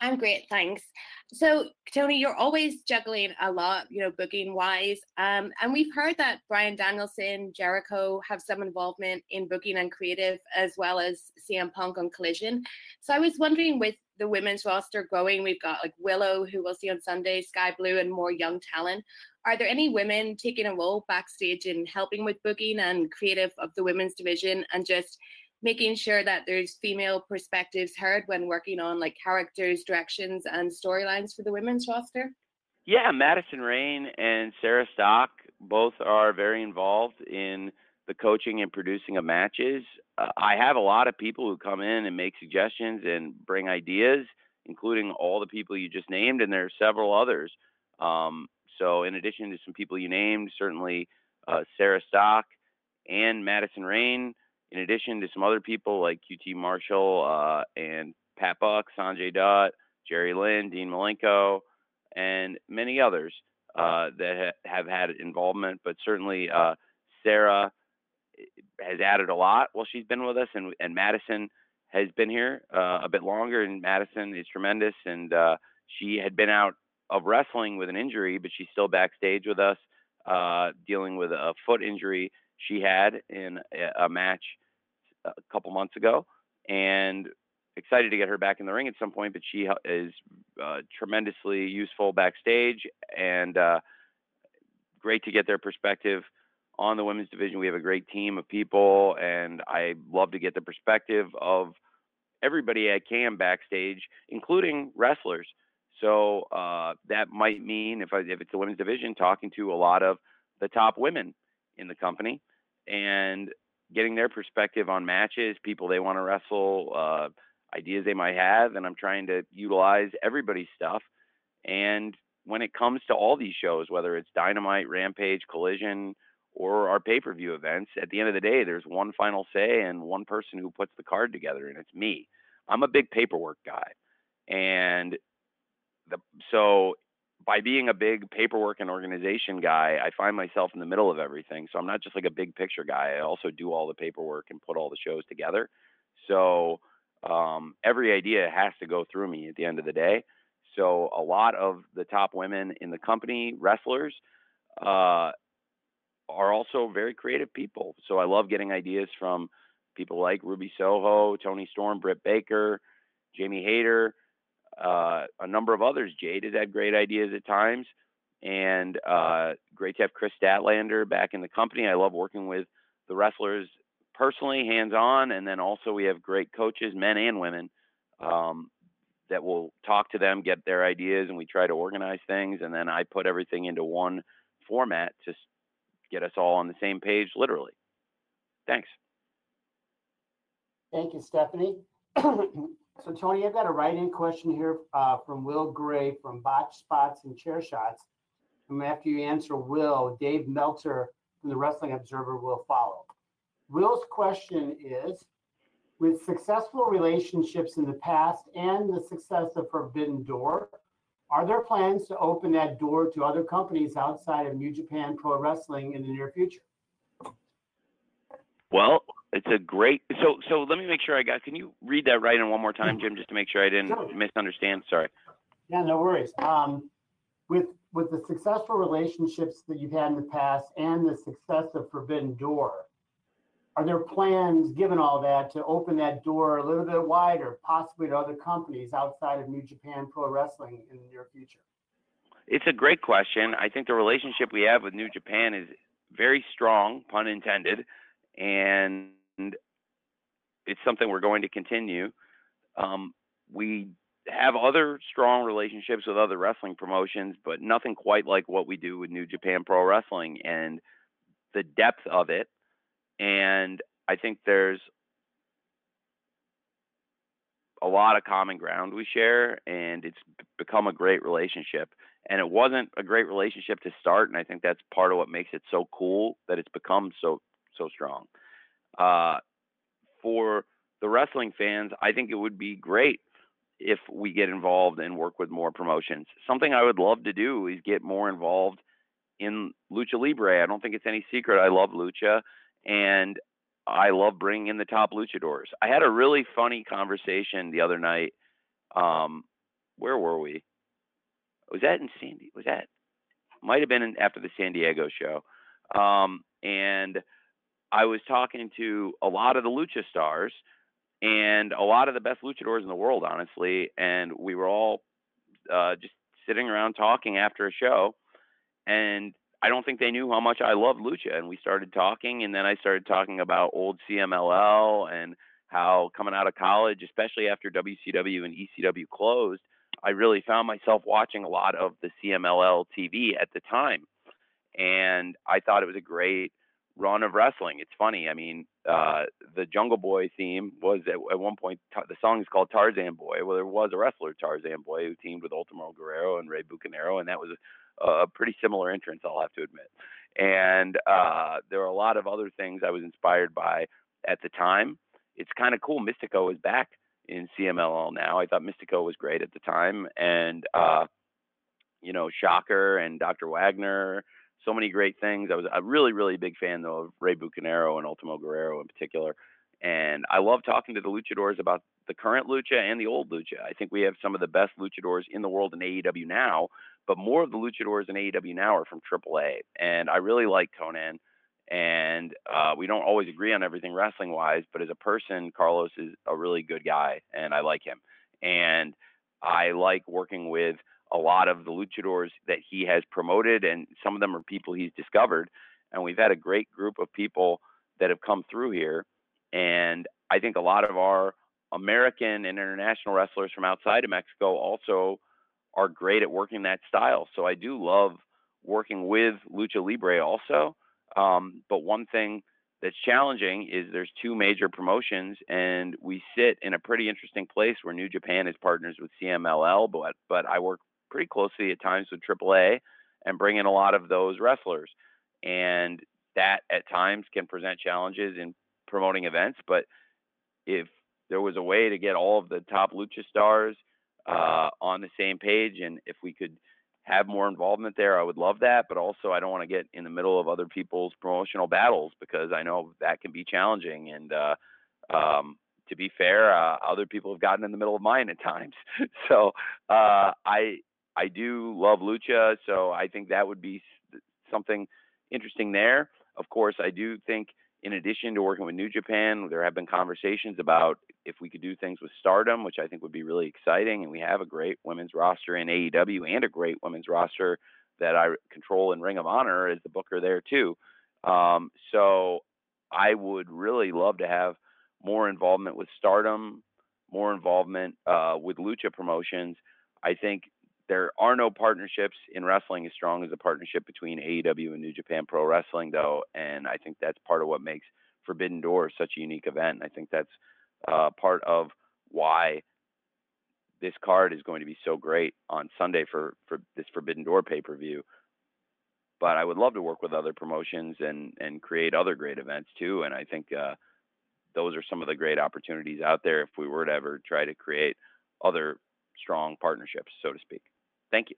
Speaker 14: I'm great, thanks. So, Tony, you're always juggling a lot, you know, booking wise. Um, and we've heard that Bryan Danielson, Jericho have some involvement in booking and creative, as well as CM Punk on Collision. So, I was wondering with the women's roster growing, we've got like Willow, who we'll see on Sunday, Skye Blue, and more young talent. Are there any women taking a role backstage in helping with booking and creative of the women's division and just making sure that there's female perspectives heard when working on like characters, directions, and storylines for the women's roster?
Speaker 4: Yeah, Madison Rayne and Sarah Stock both are very involved in the coaching and producing of matches. Uh, I have a lot of people who come in and make suggestions and bring ideas, including all the people you just named, and there are several others. Um, so, in addition to some people you named, certainly uh, Sarah Stock and Madison Rayne, in addition to some other people like QT Marshall uh, and Pat Buck, Sanjay Dutt, Jerry Lynn, Dean Malenko, and many others uh, that ha- have had involvement. But certainly, uh, Sarah has added a lot while she's been with us, and, and Madison has been here uh, a bit longer. And Madison is tremendous, and uh, she had been out of wrestling with an injury, but she's still backstage with us, uh, dealing with a foot injury she had in a match a couple months ago, and excited to get her back in the ring at some point. But she is uh, tremendously useful backstage, and uh, great to get their perspective on the women's division. We have a great team of people, and I love to get the perspective of everybody I can backstage, including wrestlers. So uh, that might mean if I, if it's the women's division, talking to a lot of the top women in the company and getting their perspective on matches, people they want to wrestle, uh, ideas they might have, and I'm trying to utilize everybody's stuff. And when it comes to all these shows, whether it's Dynamite, Rampage, Collision, or our pay-per-view events, at the end of the day, there's one final say and one person who puts the card together, and it's me. I'm a big paperwork guy, and the so by being a big paperwork and organization guy, I find myself in the middle of everything. So I'm not just like a big picture guy. I also do all the paperwork and put all the shows together. So um, every idea has to go through me at the end of the day. So a lot of the top women in the company, wrestlers, uh, are also very creative people. So I love getting ideas from people like Ruby Soho, Toni Storm, Britt Baker, Jamie Hayter, uh, a number of others. Jade has had great ideas at times, and uh, great to have Kris Statlander back in the company. I love working with the wrestlers personally, hands on, and then also we have great coaches, men and women, um, that will talk to them, get their ideas, and we try to organize things. And then I put everything into one format to get us all on the same page, literally. Thanks.
Speaker 3: Thank you, Stephanie. (clears throat) So Tony, I've got a write-in question here uh, from Will Gray from Botch Spots and Chair Shots. And after you answer Will, Dave Meltzer from the Wrestling Observer will follow. Will's question is, with successful relationships in the past and the success of Forbidden Door, are there plans to open that door to other companies outside of New Japan Pro Wrestling in the near future?
Speaker 4: Well, it's a great. So, so let me make sure I got. Can you read that right in one more time, Jim, just to make sure I didn't misunderstand? Sorry.
Speaker 3: Yeah, no worries. Um, with with the successful relationships that you've had in the past and the success of Forbidden Door, are there plans, given all that, to open that door a little bit wider, possibly to other companies outside of New Japan Pro Wrestling in the near future?
Speaker 4: It's a great question. I think the relationship we have with New Japan is very strong, pun intended, and it's something we're going to continue. Um, we have other strong relationships with other wrestling promotions, but nothing quite like what we do with New Japan Pro Wrestling and the depth of it. And I think there's a lot of common ground we share, and it's become a great relationship. And it wasn't a great relationship to start, and I think that's part of what makes it so cool that it's become so so strong. Uh, for the wrestling fans, I think it would be great if we get involved and work with more promotions. Something I would love to do is get more involved in lucha libre. I don't think it's any secret I love lucha and I love bringing in the top luchadors. I had a really funny conversation the other night. Um, where were we? Was that in Sandy? Was that might have been in, after the San Diego show? Um, and I was talking to a lot of the lucha stars and a lot of the best luchadors in the world, honestly. And we were all uh, just sitting around talking after a show, and I don't think they knew how much I loved lucha. And we started talking, and then I started talking about old CMLL and how coming out of college, especially after WCW and ECW closed, I really found myself watching a lot of the CMLL TV at the time. And I thought it was a great run of wrestling. It's funny. I mean, uh, the Jungle Boy theme was at, at one point the song is called Tarzan Boy. Well, there was a wrestler Tarzan Boy who teamed with Ultimo Guerrero and Rey Bucanero, and that was a, a pretty similar entrance. I'll have to admit. And uh, there are a lot of other things I was inspired by at the time. It's kind of cool. Mystico is back in CMLL now. I thought Mystico was great at the time, and uh, you know, Shocker and Dr. Wagner so many great things. I was a really, really big fan though of Rey Bucanero and Ultimo Guerrero in particular. And I love talking to the luchadors about the current lucha and the old lucha. I think we have some of the best luchadors in the world in AEW now, but more of the luchadors in AEW now are from AAA. And I really like Konnan. And uh, we don't always agree on everything wrestling wise, but as a person, Carlos is a really good guy, and I like him. And I like working with a lot of the luchadors that he has promoted, and some of them are people he's discovered. And we've had a great group of people that have come through here. And I think a lot of our American and international wrestlers from outside of Mexico also are great at working that style. So I do love working with Lucha Libre also. Um, but one thing that's challenging is there's two major promotions and we sit in a pretty interesting place where New Japan is partners with CMLL, but but I work pretty closely at times with AAA and bring in a lot of those wrestlers. And that at times can present challenges in promoting events. But if there was a way to get all of the top lucha stars uh, on the same page, and if we could have more involvement there, I would love that. But also, I don't want to get in the middle of other people's promotional battles because I know that can be challenging. And uh, um, to be fair, uh, other people have gotten in the middle of mine at times. (laughs) so uh, I I do love lucha, so I think that would be something interesting there. Of course, I do think in addition to working with New Japan, there have been conversations about if we could do things with Stardom, which I think would be really exciting. And we have a great women's roster in AEW and a great women's roster that I control in Ring of Honor as the booker there too. Um, so I would really love to have more involvement with Stardom, more involvement uh, with Lucha promotions. I think there are no partnerships in wrestling as strong as the partnership between AEW and New Japan Pro Wrestling, though, and I think that's part of what makes Forbidden Door such a unique event. I think that's uh, part of why this card is going to be so great on Sunday for for this Forbidden Door pay per view. But I would love to work with other promotions and and create other great events too. And I think uh, those are some of the great opportunities out there if we were to ever try to create other strong partnerships, so to speak. Thank you.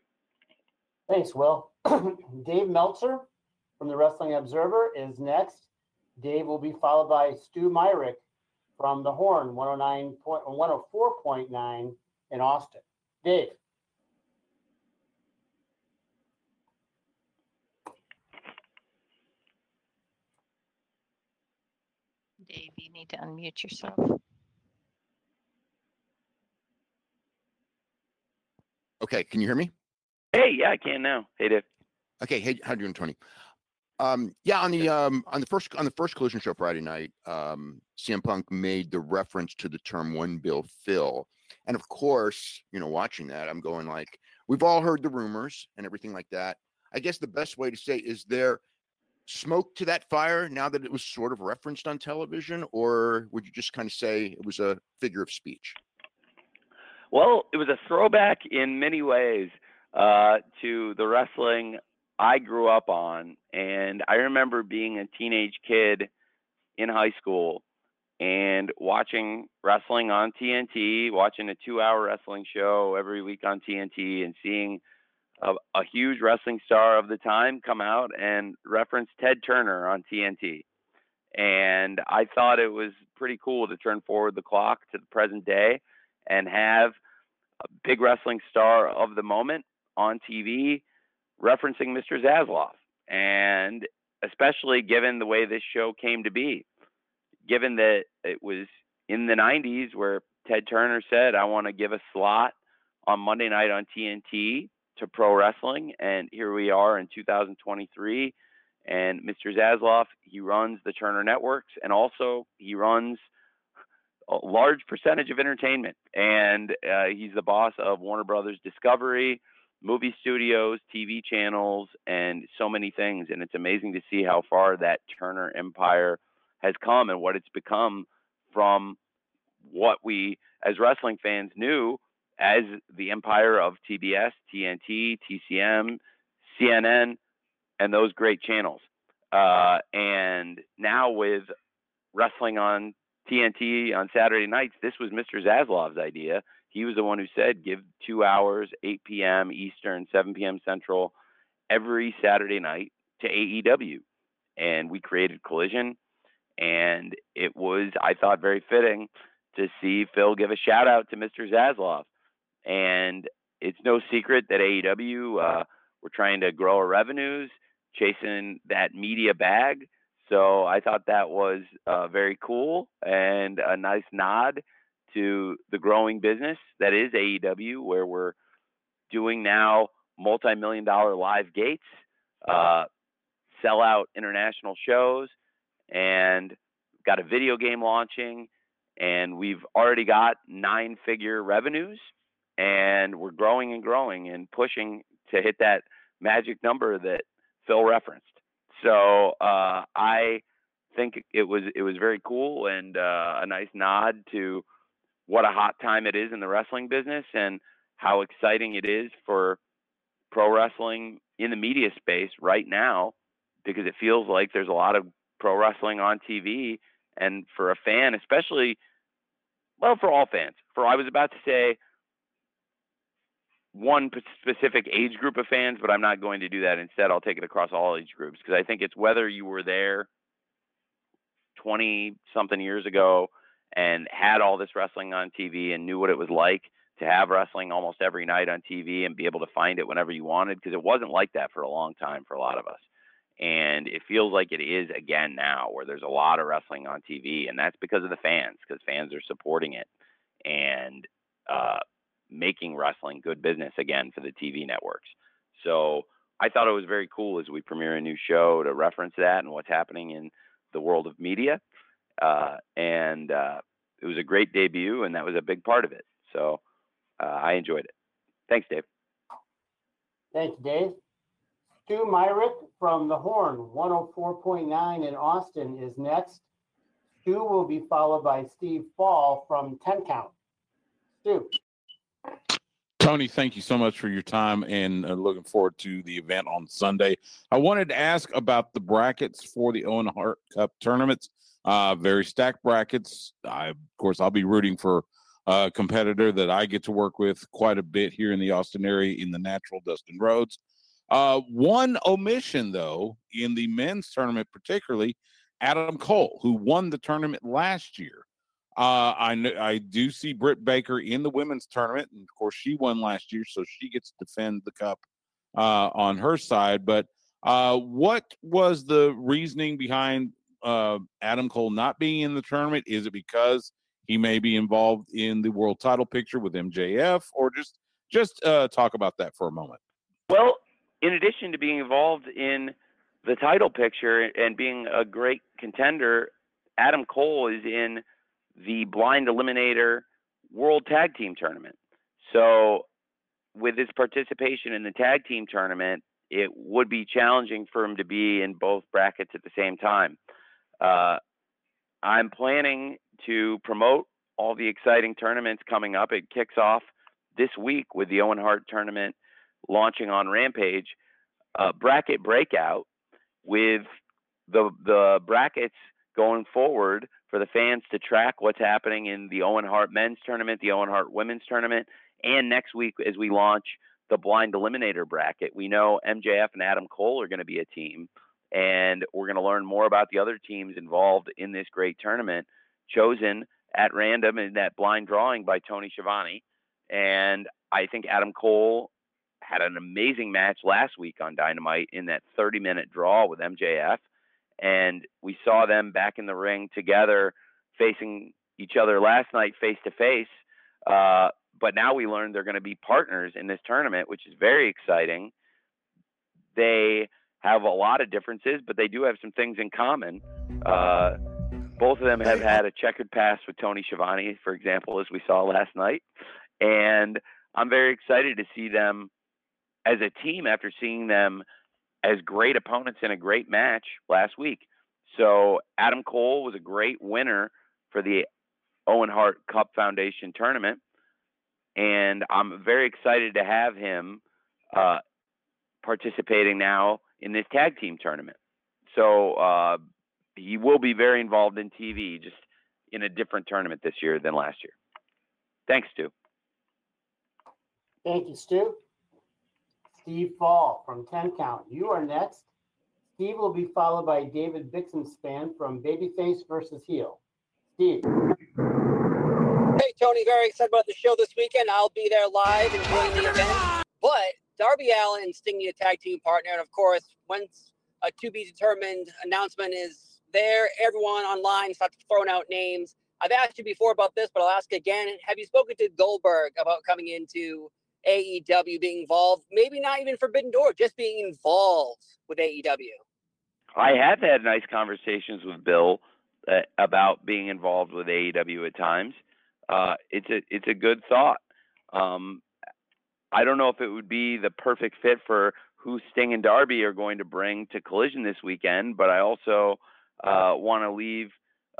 Speaker 3: Thanks, Will. (clears throat) Dave Meltzer from the Wrestling Observer is next. Dave will be followed by Stu Myrick from the Horn 109 point, 104.9 in Austin. Dave.
Speaker 5: Dave, you need to unmute yourself.
Speaker 15: Okay, can you hear me?
Speaker 4: Hey, yeah, I can now. Hey, Dave.
Speaker 15: Okay, hey, how you doing, Tony? Um, yeah, on the um on the first on the first collision show Friday night, um, CM Punk made the reference to the term "one bill Phil," and of course, you know, watching that, I'm going like, we've all heard the rumors and everything like that. I guess the best way to say is there smoke to that fire now that it was sort of referenced on television, or would you just kind of say it was a figure of speech?
Speaker 4: Well, it was a throwback in many ways uh, to the wrestling I grew up on. And I remember being a teenage kid in high school and watching wrestling on TNT, watching a two hour wrestling show every week on TNT, and seeing a, a huge wrestling star of the time come out and reference Ted Turner on TNT. And I thought it was pretty cool to turn forward the clock to the present day and have a big wrestling star of the moment on TV referencing Mr. Zaslav. And especially given the way this show came to be, given that it was in the 90s where Ted Turner said, I want to give a slot on Monday night on TNT to pro wrestling. And here we are in 2023. And Mr. Zaslav, he runs the Turner Networks and also he runs large percentage of entertainment. And uh, he's the boss of Warner Brothers Discovery, movie studios, TV channels, and so many things. And it's amazing to see how far that Turner empire has come and what it's become from what we, as wrestling fans, knew as the empire of TBS, TNT, TCM, CNN, and those great channels. Uh, and now with wrestling on TNT on Saturday nights, this was Mr. Zaslav's idea. He was the one who said give two hours, 8 p.m. Eastern, 7 p.m. Central, every Saturday night to AEW. And we created Collision. And it was, I thought, very fitting to see Phil give a shout out to Mr. Zaslav. And it's no secret that AEW, uh, we're trying to grow our revenues, chasing that media bag. So I thought that was uh, very cool and a nice nod to the growing business that is AEW, where we're doing now multi-million dollar live gates, uh, sell out international shows, and got a video game launching, and we've already got nine-figure revenues, and we're growing and growing and pushing to hit that magic number that Phil referenced. So uh, I think it was it was very cool and uh, a nice nod to what a hot time it is in the wrestling business and how exciting it is for pro wrestling in the media space right now because it feels like there's a lot of pro wrestling on TV and for a fan especially well for all fans. For I was about to say one specific age group of fans, but I'm not going to do that. Instead, I'll take it across all age groups because I think it's whether you were there 20 something years ago and had all this wrestling on TV and knew what it was like to have wrestling almost every night on TV and be able to find it whenever you wanted because it wasn't like that for a long time for a lot of us. And it feels like it is again now where there's a lot of wrestling on TV and that's because of the fans because fans are supporting it and uh, making wrestling good business again for the TV networks. So I thought it was very cool as we premiere a new show to reference that and what's happening in the world of media. Uh, and uh, it was a great debut, and that was a big part of it. So uh, I enjoyed it. Thanks, Dave.
Speaker 3: Thanks, Dave. Stu Myrick from The Horn, 104.9 in Austin is next. Stu will be followed by Steve Fall from 10 Count. Stu.
Speaker 16: Tony, thank you so much for your time and uh, looking forward to the event on Sunday. I wanted to ask about the brackets for the Owen Hart Cup tournaments. Uh, very stacked brackets. I, of course, I'll be rooting for a competitor that I get to work with quite a bit here in the Austin area in the natural Dustin Rhodes. Uh, one omission, though, in the men's tournament, particularly Adam Cole, who won the tournament last year. Uh, I I do see Britt Baker in the women's tournament, and of course she won last year, so she gets to defend the cup uh, on her side. But uh, what was the reasoning behind uh, Adam Cole not being in the tournament? Is it because he may be involved in the world title picture with MJF, or just just uh, talk about that for a moment?
Speaker 4: Well, in addition to being involved in the title picture and being a great contender, Adam Cole is in the Blind Eliminator World Tag Team Tournament. So, with his participation in the tag team tournament, it would be challenging for him to be in both brackets at the same time. Uh, I'm planning to promote all the exciting tournaments coming up. It kicks off this week with the Owen Hart tournament launching on Rampage. Uh, bracket breakout with the the brackets going forward for the fans to track what's happening in the Owen Hart men's tournament, the Owen Hart women's tournament, and next week as we launch the blind eliminator bracket. We know MJF and Adam Cole are going to be a team, and we're going to learn more about the other teams involved in this great tournament, chosen at random in that blind drawing by Tony Schiavone. And I think Adam Cole had an amazing match last week on Dynamite in that 30 minute draw with MJF. And we saw them back in the ring together facing each other last night face to face. But now we learned they're going to be partners in this tournament, which is very exciting. They have a lot of differences, but they do have some things in common. Uh, both of them have had a checkered past with Tony Schiavone, for example, as we saw last night. And I'm very excited to see them as a team after seeing them as great opponents in a great match last week. So Adam Cole was a great winner for the Owen Hart Cup Foundation tournament and I'm very excited to have him uh, participating now in this tag team tournament. So uh, he will be very involved in TV, just in a different tournament this year than last year. Thanks, Stu.
Speaker 3: Thank you, Stu. Steve Fall from 10 Count. You are next. Steve will be followed by David Bixenspan from Babyface versus Heel. Steve.
Speaker 17: Hey, Tony, very excited about the show this weekend. I'll be there live enjoying the event. But Darby Allin and Sting need a tag team partner. And of course, once a to be determined announcement is there, everyone online starts throwing out names. I've asked you before about this, but I'll ask again. Have you spoken to Goldberg about coming into AEW, being involved? Maybe not even Forbidden Door, just being involved with AEW.
Speaker 4: I have had nice conversations with Bill uh, about being involved with AEW at times uh, it's a it's a good thought. Um, I don't know if it would be the perfect fit for who Sting and Darby are going to bring to Collision this weekend, but I also uh, want to leave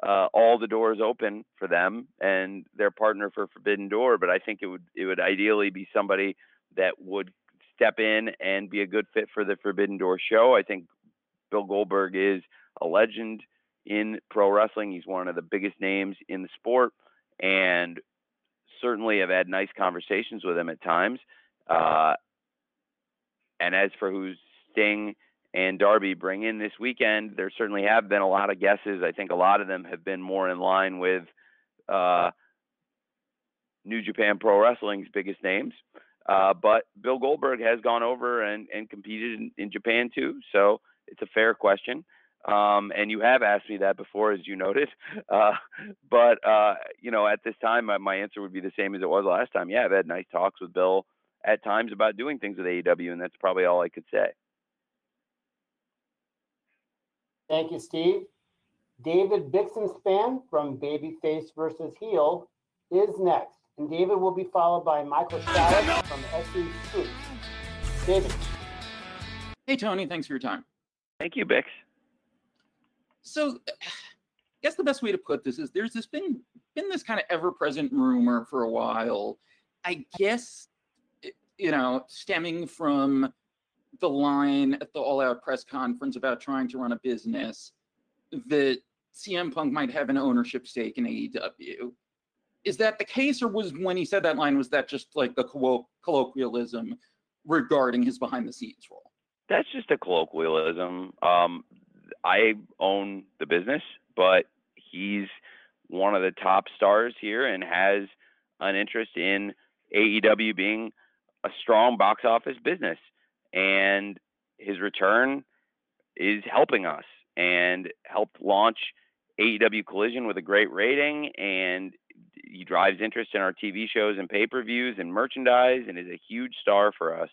Speaker 4: uh, all the doors open for them and their partner for Forbidden Door. But I think it would it would ideally be somebody that would step in and be a good fit for the Forbidden Door show. I think Bill Goldberg is a legend in pro wrestling. He's one of the biggest names in the sport and certainly have had nice conversations with him at times. Uh, and as for who's Sting and Darby bring in this weekend, there certainly have been a lot of guesses. I think a lot of them have been more in line with uh, New Japan Pro Wrestling's biggest names. Uh, but Bill Goldberg has gone over and, and competed in, in Japan too, so it's a fair question. Um, and you have asked me that before, as you noted. (laughs) Uh, but uh, you know, at this time, my, my, answer would be the same as it was last time. Yeah, I've had nice talks with Bill at times about doing things with AEW, and that's probably all I could say.
Speaker 3: Thank you, Steve. David Bixenspan from Babyface versus Heel is next, and David will be followed by Michael Salas from SE Scoops. David.
Speaker 18: Hey, Tony. Thanks for your time.
Speaker 4: Thank you, Bix
Speaker 18: so I guess the best way to put this is there's this been been this kind of ever-present rumor for a while. I guess you know, stemming from the line at the All Out press conference about trying to run a business that CM Punk might have an ownership stake in AEW. Is that the case, or was when he said that line was that just like the colloquialism regarding his behind the scenes role?
Speaker 4: That's just a colloquialism. Um, I own the business, but he's one of the top stars here and has an interest in AEW being a strong box office business. And his return is helping us. and helped launch AEW Collision with a great rating, and he drives interest in our TV shows and pay per views and merchandise, and is a huge star for us.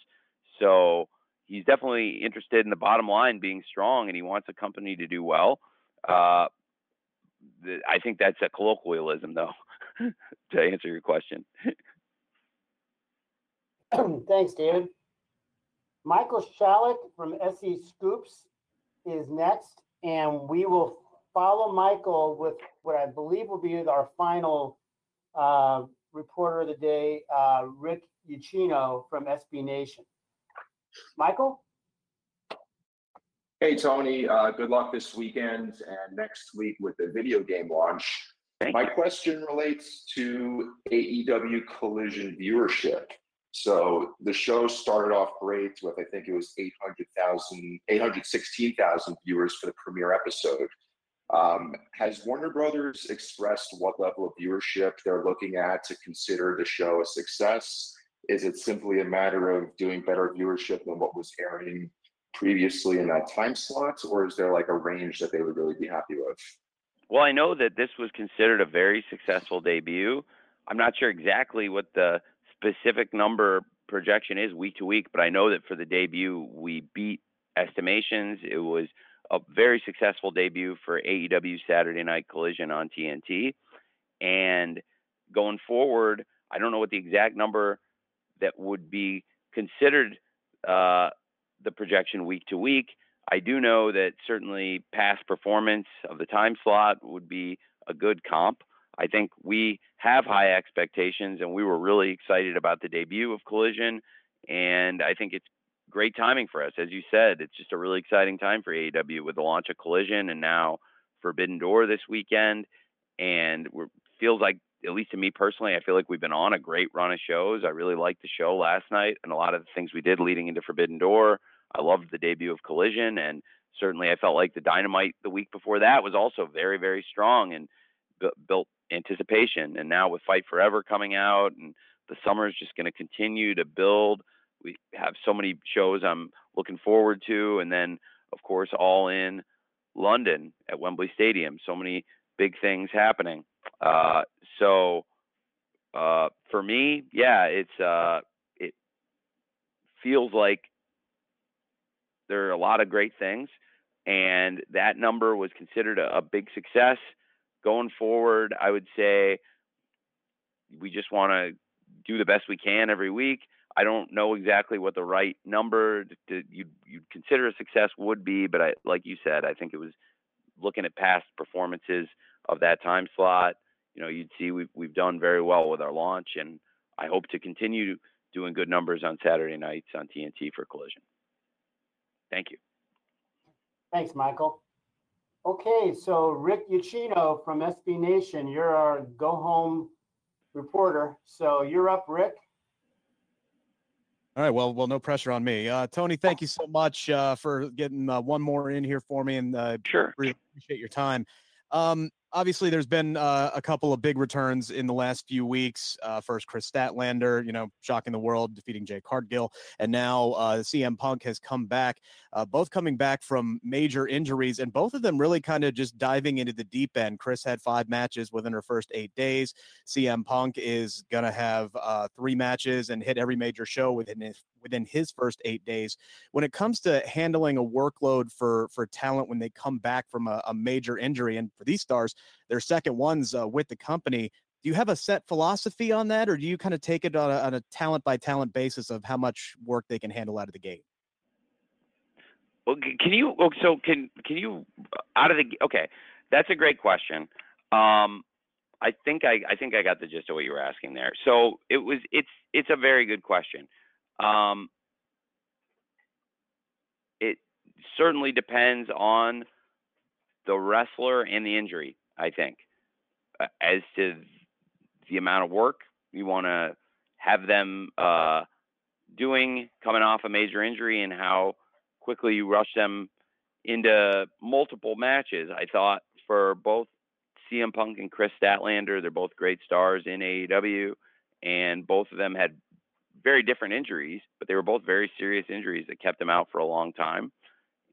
Speaker 4: So he's definitely interested in the bottom line being strong, and he wants a company to do well. Uh, the, I think that's a colloquialism, though, (laughs) to answer your question. (clears throat)
Speaker 3: Thanks, David. Michael Shalik from SE Scoops is next, and we will follow Michael with what I believe will be our final uh, reporter of the day, uh, Rick Ucchino from SB Nation. Michael?
Speaker 19: Hey, Tony. Uh, good luck this weekend and next week with the video game launch. My question relates to AEW Collision viewership. So the show started off great with, I think it was 800,000, 816,000 viewers for the premiere episode. Um, has Warner Brothers expressed what level of viewership they're looking at to consider the show a success? Is it simply a matter of doing better viewership than what was airing previously in that time slot, or is there like a range that they would really be happy with?
Speaker 4: Well, I know that this was considered a very successful debut. I'm not sure exactly what the specific number projection is week to week, but I know that for the debut, we beat estimations. It was a very successful debut for AEW Saturday Night Collision on TNT. And going forward, I don't know what the exact number that would be considered uh, the projection week to week. I do know that certainly past performance of the time slot would be a good comp. I think we have high expectations, and we were really excited about the debut of Collision. And I think it's great timing for us. As you said, it's just a really exciting time for AEW with the launch of Collision and now Forbidden Door this weekend. And it feels like, at least to me personally, I feel like we've been on a great run of shows. I really liked the show last night and a lot of the things we did leading into Forbidden Door. I loved the debut of Collision, and certainly I felt like the Dynamite the week before that was also very, very strong and bu- built anticipation. And now with Fight Forever coming out, and the summer is just going to continue to build. We have so many shows I'm looking forward to, and then of course All In London at Wembley Stadium. So many big things happening. Uh, so uh, for me, yeah, it's uh, it feels like there are a lot of great things, and that number was considered a, a big success. Going forward, I would say we just want to do the best we can every week. I don't know exactly what the right number to, you'd, you'd consider a success would be, but I, like you said, I think it was looking at past performances of that time slot. You know, you'd see we've we've done very well with our launch, and I hope to continue doing good numbers on Saturday nights on TNT for Collision. Thank you.
Speaker 3: Thanks, Michael. Okay, so Rick Ucchino from SB Nation, you're our go home reporter. So you're up, Rick.
Speaker 20: All right. Well, well, no pressure on me. Uh, Tony, thank you so much uh, for getting uh, one more in here for me, and uh,
Speaker 4: sure,
Speaker 20: really appreciate your time. Um, obviously, there's been uh, a couple of big returns in the last few weeks. Uh, first, Kris Statlander, you know, shocking the world, defeating Jade Cargill, and now uh, CM Punk has come back. Uh, both coming back from major injuries, and both of them really kind of just diving into the deep end. Kris had five matches within her first eight days. CM Punk is gonna have uh, three matches and hit every major show within within his first eight days. When it comes to handling a workload for for talent when they come back from a, a major injury, and for these stars, their second ones uh, with the company. Do you have a set philosophy on that, or do you kind of take it on a, on a talent by talent basis of how much work they can handle out of the gate?
Speaker 4: Well, can you? oh, So can can you out of the? Okay, that's a great question. Um, I think I I think I got the gist of what you were asking there. So it was it's it's a very good question. Um, it certainly depends on the wrestler and the injury. I think as to the amount of work you want to have them uh, doing coming off a major injury and how quickly you rush them into multiple matches. I thought for both CM Punk and Kris Statlander, they're both great stars in AEW, and both of them had very different injuries, but they were both very serious injuries that kept them out for a long time.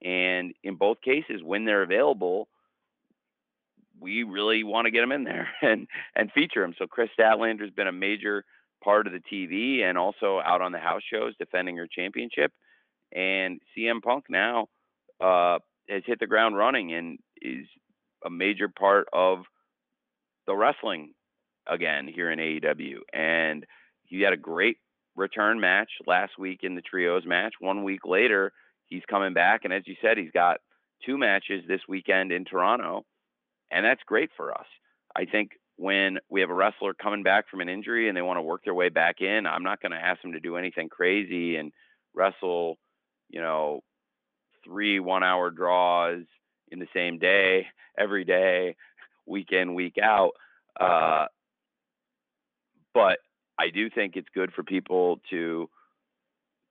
Speaker 4: And in both cases, when they're available, we really want to get them in there (laughs) and and feature them. So Kris Statlander's been a major part of the TV and also out on the house shows defending her championship. And CM Punk now uh, has hit the ground running and is a major part of the wrestling again here in AEW. And he had a great return match last week in the trios match. One week later, he's coming back, and as you said, he's got two matches this weekend in Toronto, and that's great for us. I think when we have a wrestler coming back from an injury and they want to work their way back in, I'm not going to ask them to do anything crazy and wrestle, you know, three one-hour draws in the same day (laughs) every day, week in week out. Uh, but I do think it's good for people to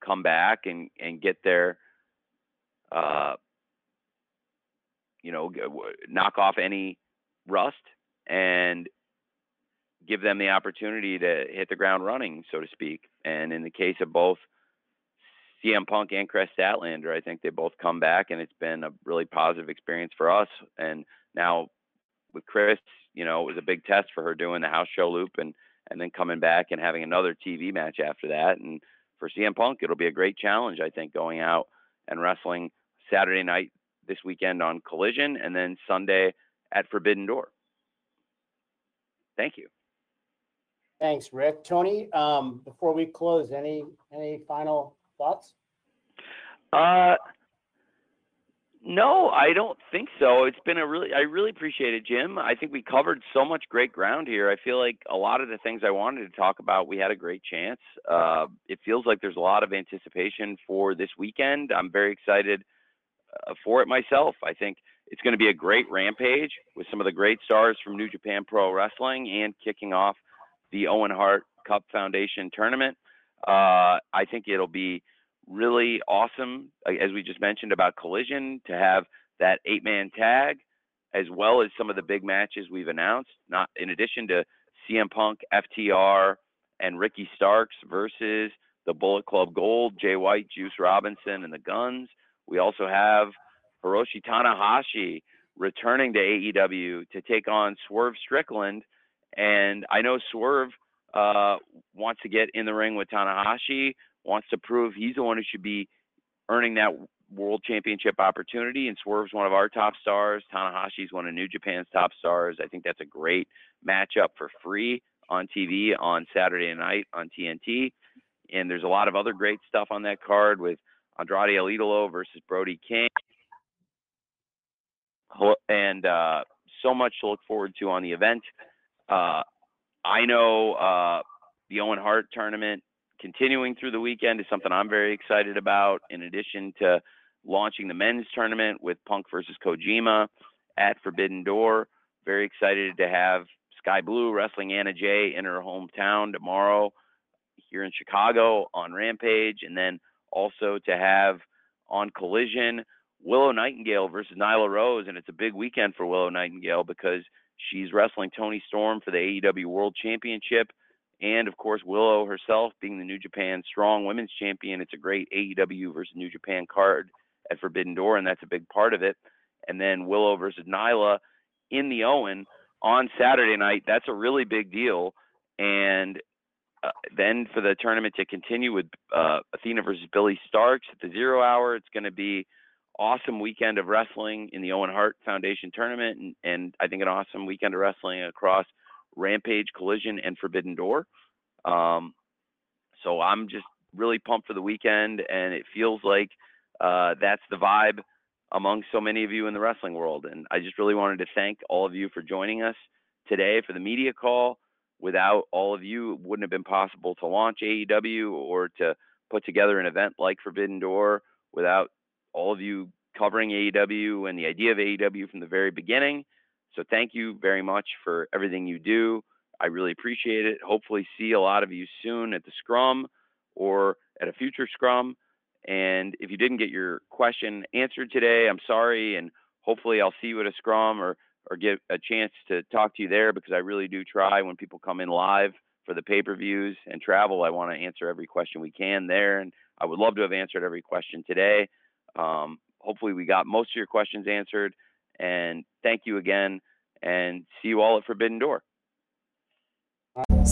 Speaker 4: come back and and get their uh, you know knock off any rust and give them the opportunity to hit the ground running, so to speak. And in the case of both CM Punk and Kris Statlander, I think they both come back, and it's been a really positive experience for us. And now with Kris, you know, it was a big test for her doing the house show loop and and then coming back and having another TV match after that. And for CM Punk, it'll be a great challenge, I think, going out and wrestling Saturday night this weekend on Collision and then Sunday at Forbidden Door. Thank you.
Speaker 3: Thanks, Rick. Tony, um, before we close, any any final thoughts?
Speaker 4: Uh, no, I don't think so. It's been a really, I really appreciate it, Jim. I think we covered so much great ground here. I feel like a lot of the things I wanted to talk about, we had a great chance. Uh, it feels like there's a lot of anticipation for this weekend. I'm very excited uh, for it myself. I think it's going to be a great rampage with some of the great stars from New Japan Pro Wrestling and kicking off the Owen Hart Cup Foundation tournament. Uh, I think it'll be really awesome, as we just mentioned about Collision, to have that eight man tag, as well as some of the big matches we've announced. Not in addition to CM Punk, FTR, and Ricky Starks versus the Bullet Club Gold, Jay White, Juice Robinson, and the Gunns. We also have Hiroshi Tanahashi returning to AEW to take on Swerve Strickland. And I know Swerve uh, wants to get in the ring with Tanahashi wants to prove he's the one who should be earning that world championship opportunity. And Swerve's one of our top stars. Tanahashi's one of New Japan's top stars. I think that's a great matchup for free on TV on Saturday night on TNT. And there's a lot of other great stuff on that card with Andrade El Idolo versus Brody King. And uh, so much to look forward to on the event. Uh, I know uh, the Owen Hart tournament continuing through the weekend is something I'm very excited about. In addition to launching the men's tournament with Punk versus Kojima at Forbidden Door, very excited to have Skye Blue wrestling Anna Jay in her hometown tomorrow here in Chicago on Rampage, and then also to have on Collision Willow Nightingale versus Nyla Rose, and it's a big weekend for Willow Nightingale because she's wrestling Toni Storm for the AEW World Championship and of course Willow herself being the New Japan Strong Women's Champion. It's a great AEW versus New Japan card at Forbidden Door, and that's a big part of it. And then Willow versus Nyla in the Owen on Saturday night. That's a really big deal. And uh, then for the tournament to continue with uh, Athena versus Billie Starkz at the zero hour, it's going to be awesome weekend of wrestling in the Owen Hart Foundation tournament, and, and I think an awesome weekend of wrestling across Rampage, Collision, and Forbidden Door. Um, so I'm just really pumped for the weekend, and it feels like uh, that's the vibe among so many of you in the wrestling world. And I just really wanted to thank all of you for joining us today for the media call. Without all of you, it wouldn't have been possible to launch AEW or to put together an event like Forbidden Door without all of you covering AEW and the idea of AEW from the very beginning. So thank you very much for everything you do. I really appreciate it. Hopefully, see a lot of you soon at the scrum or at a future scrum. And if you didn't get your question answered today, I'm sorry. And hopefully, I'll see you at a scrum or or get a chance to talk to you there because I really do try when people come in live for the pay per views and travel. I want to answer every question we can there, and I would love to have answered every question today. Um, hopefully, we got most of your questions answered. And thank you again, and see you all at Forbidden Door.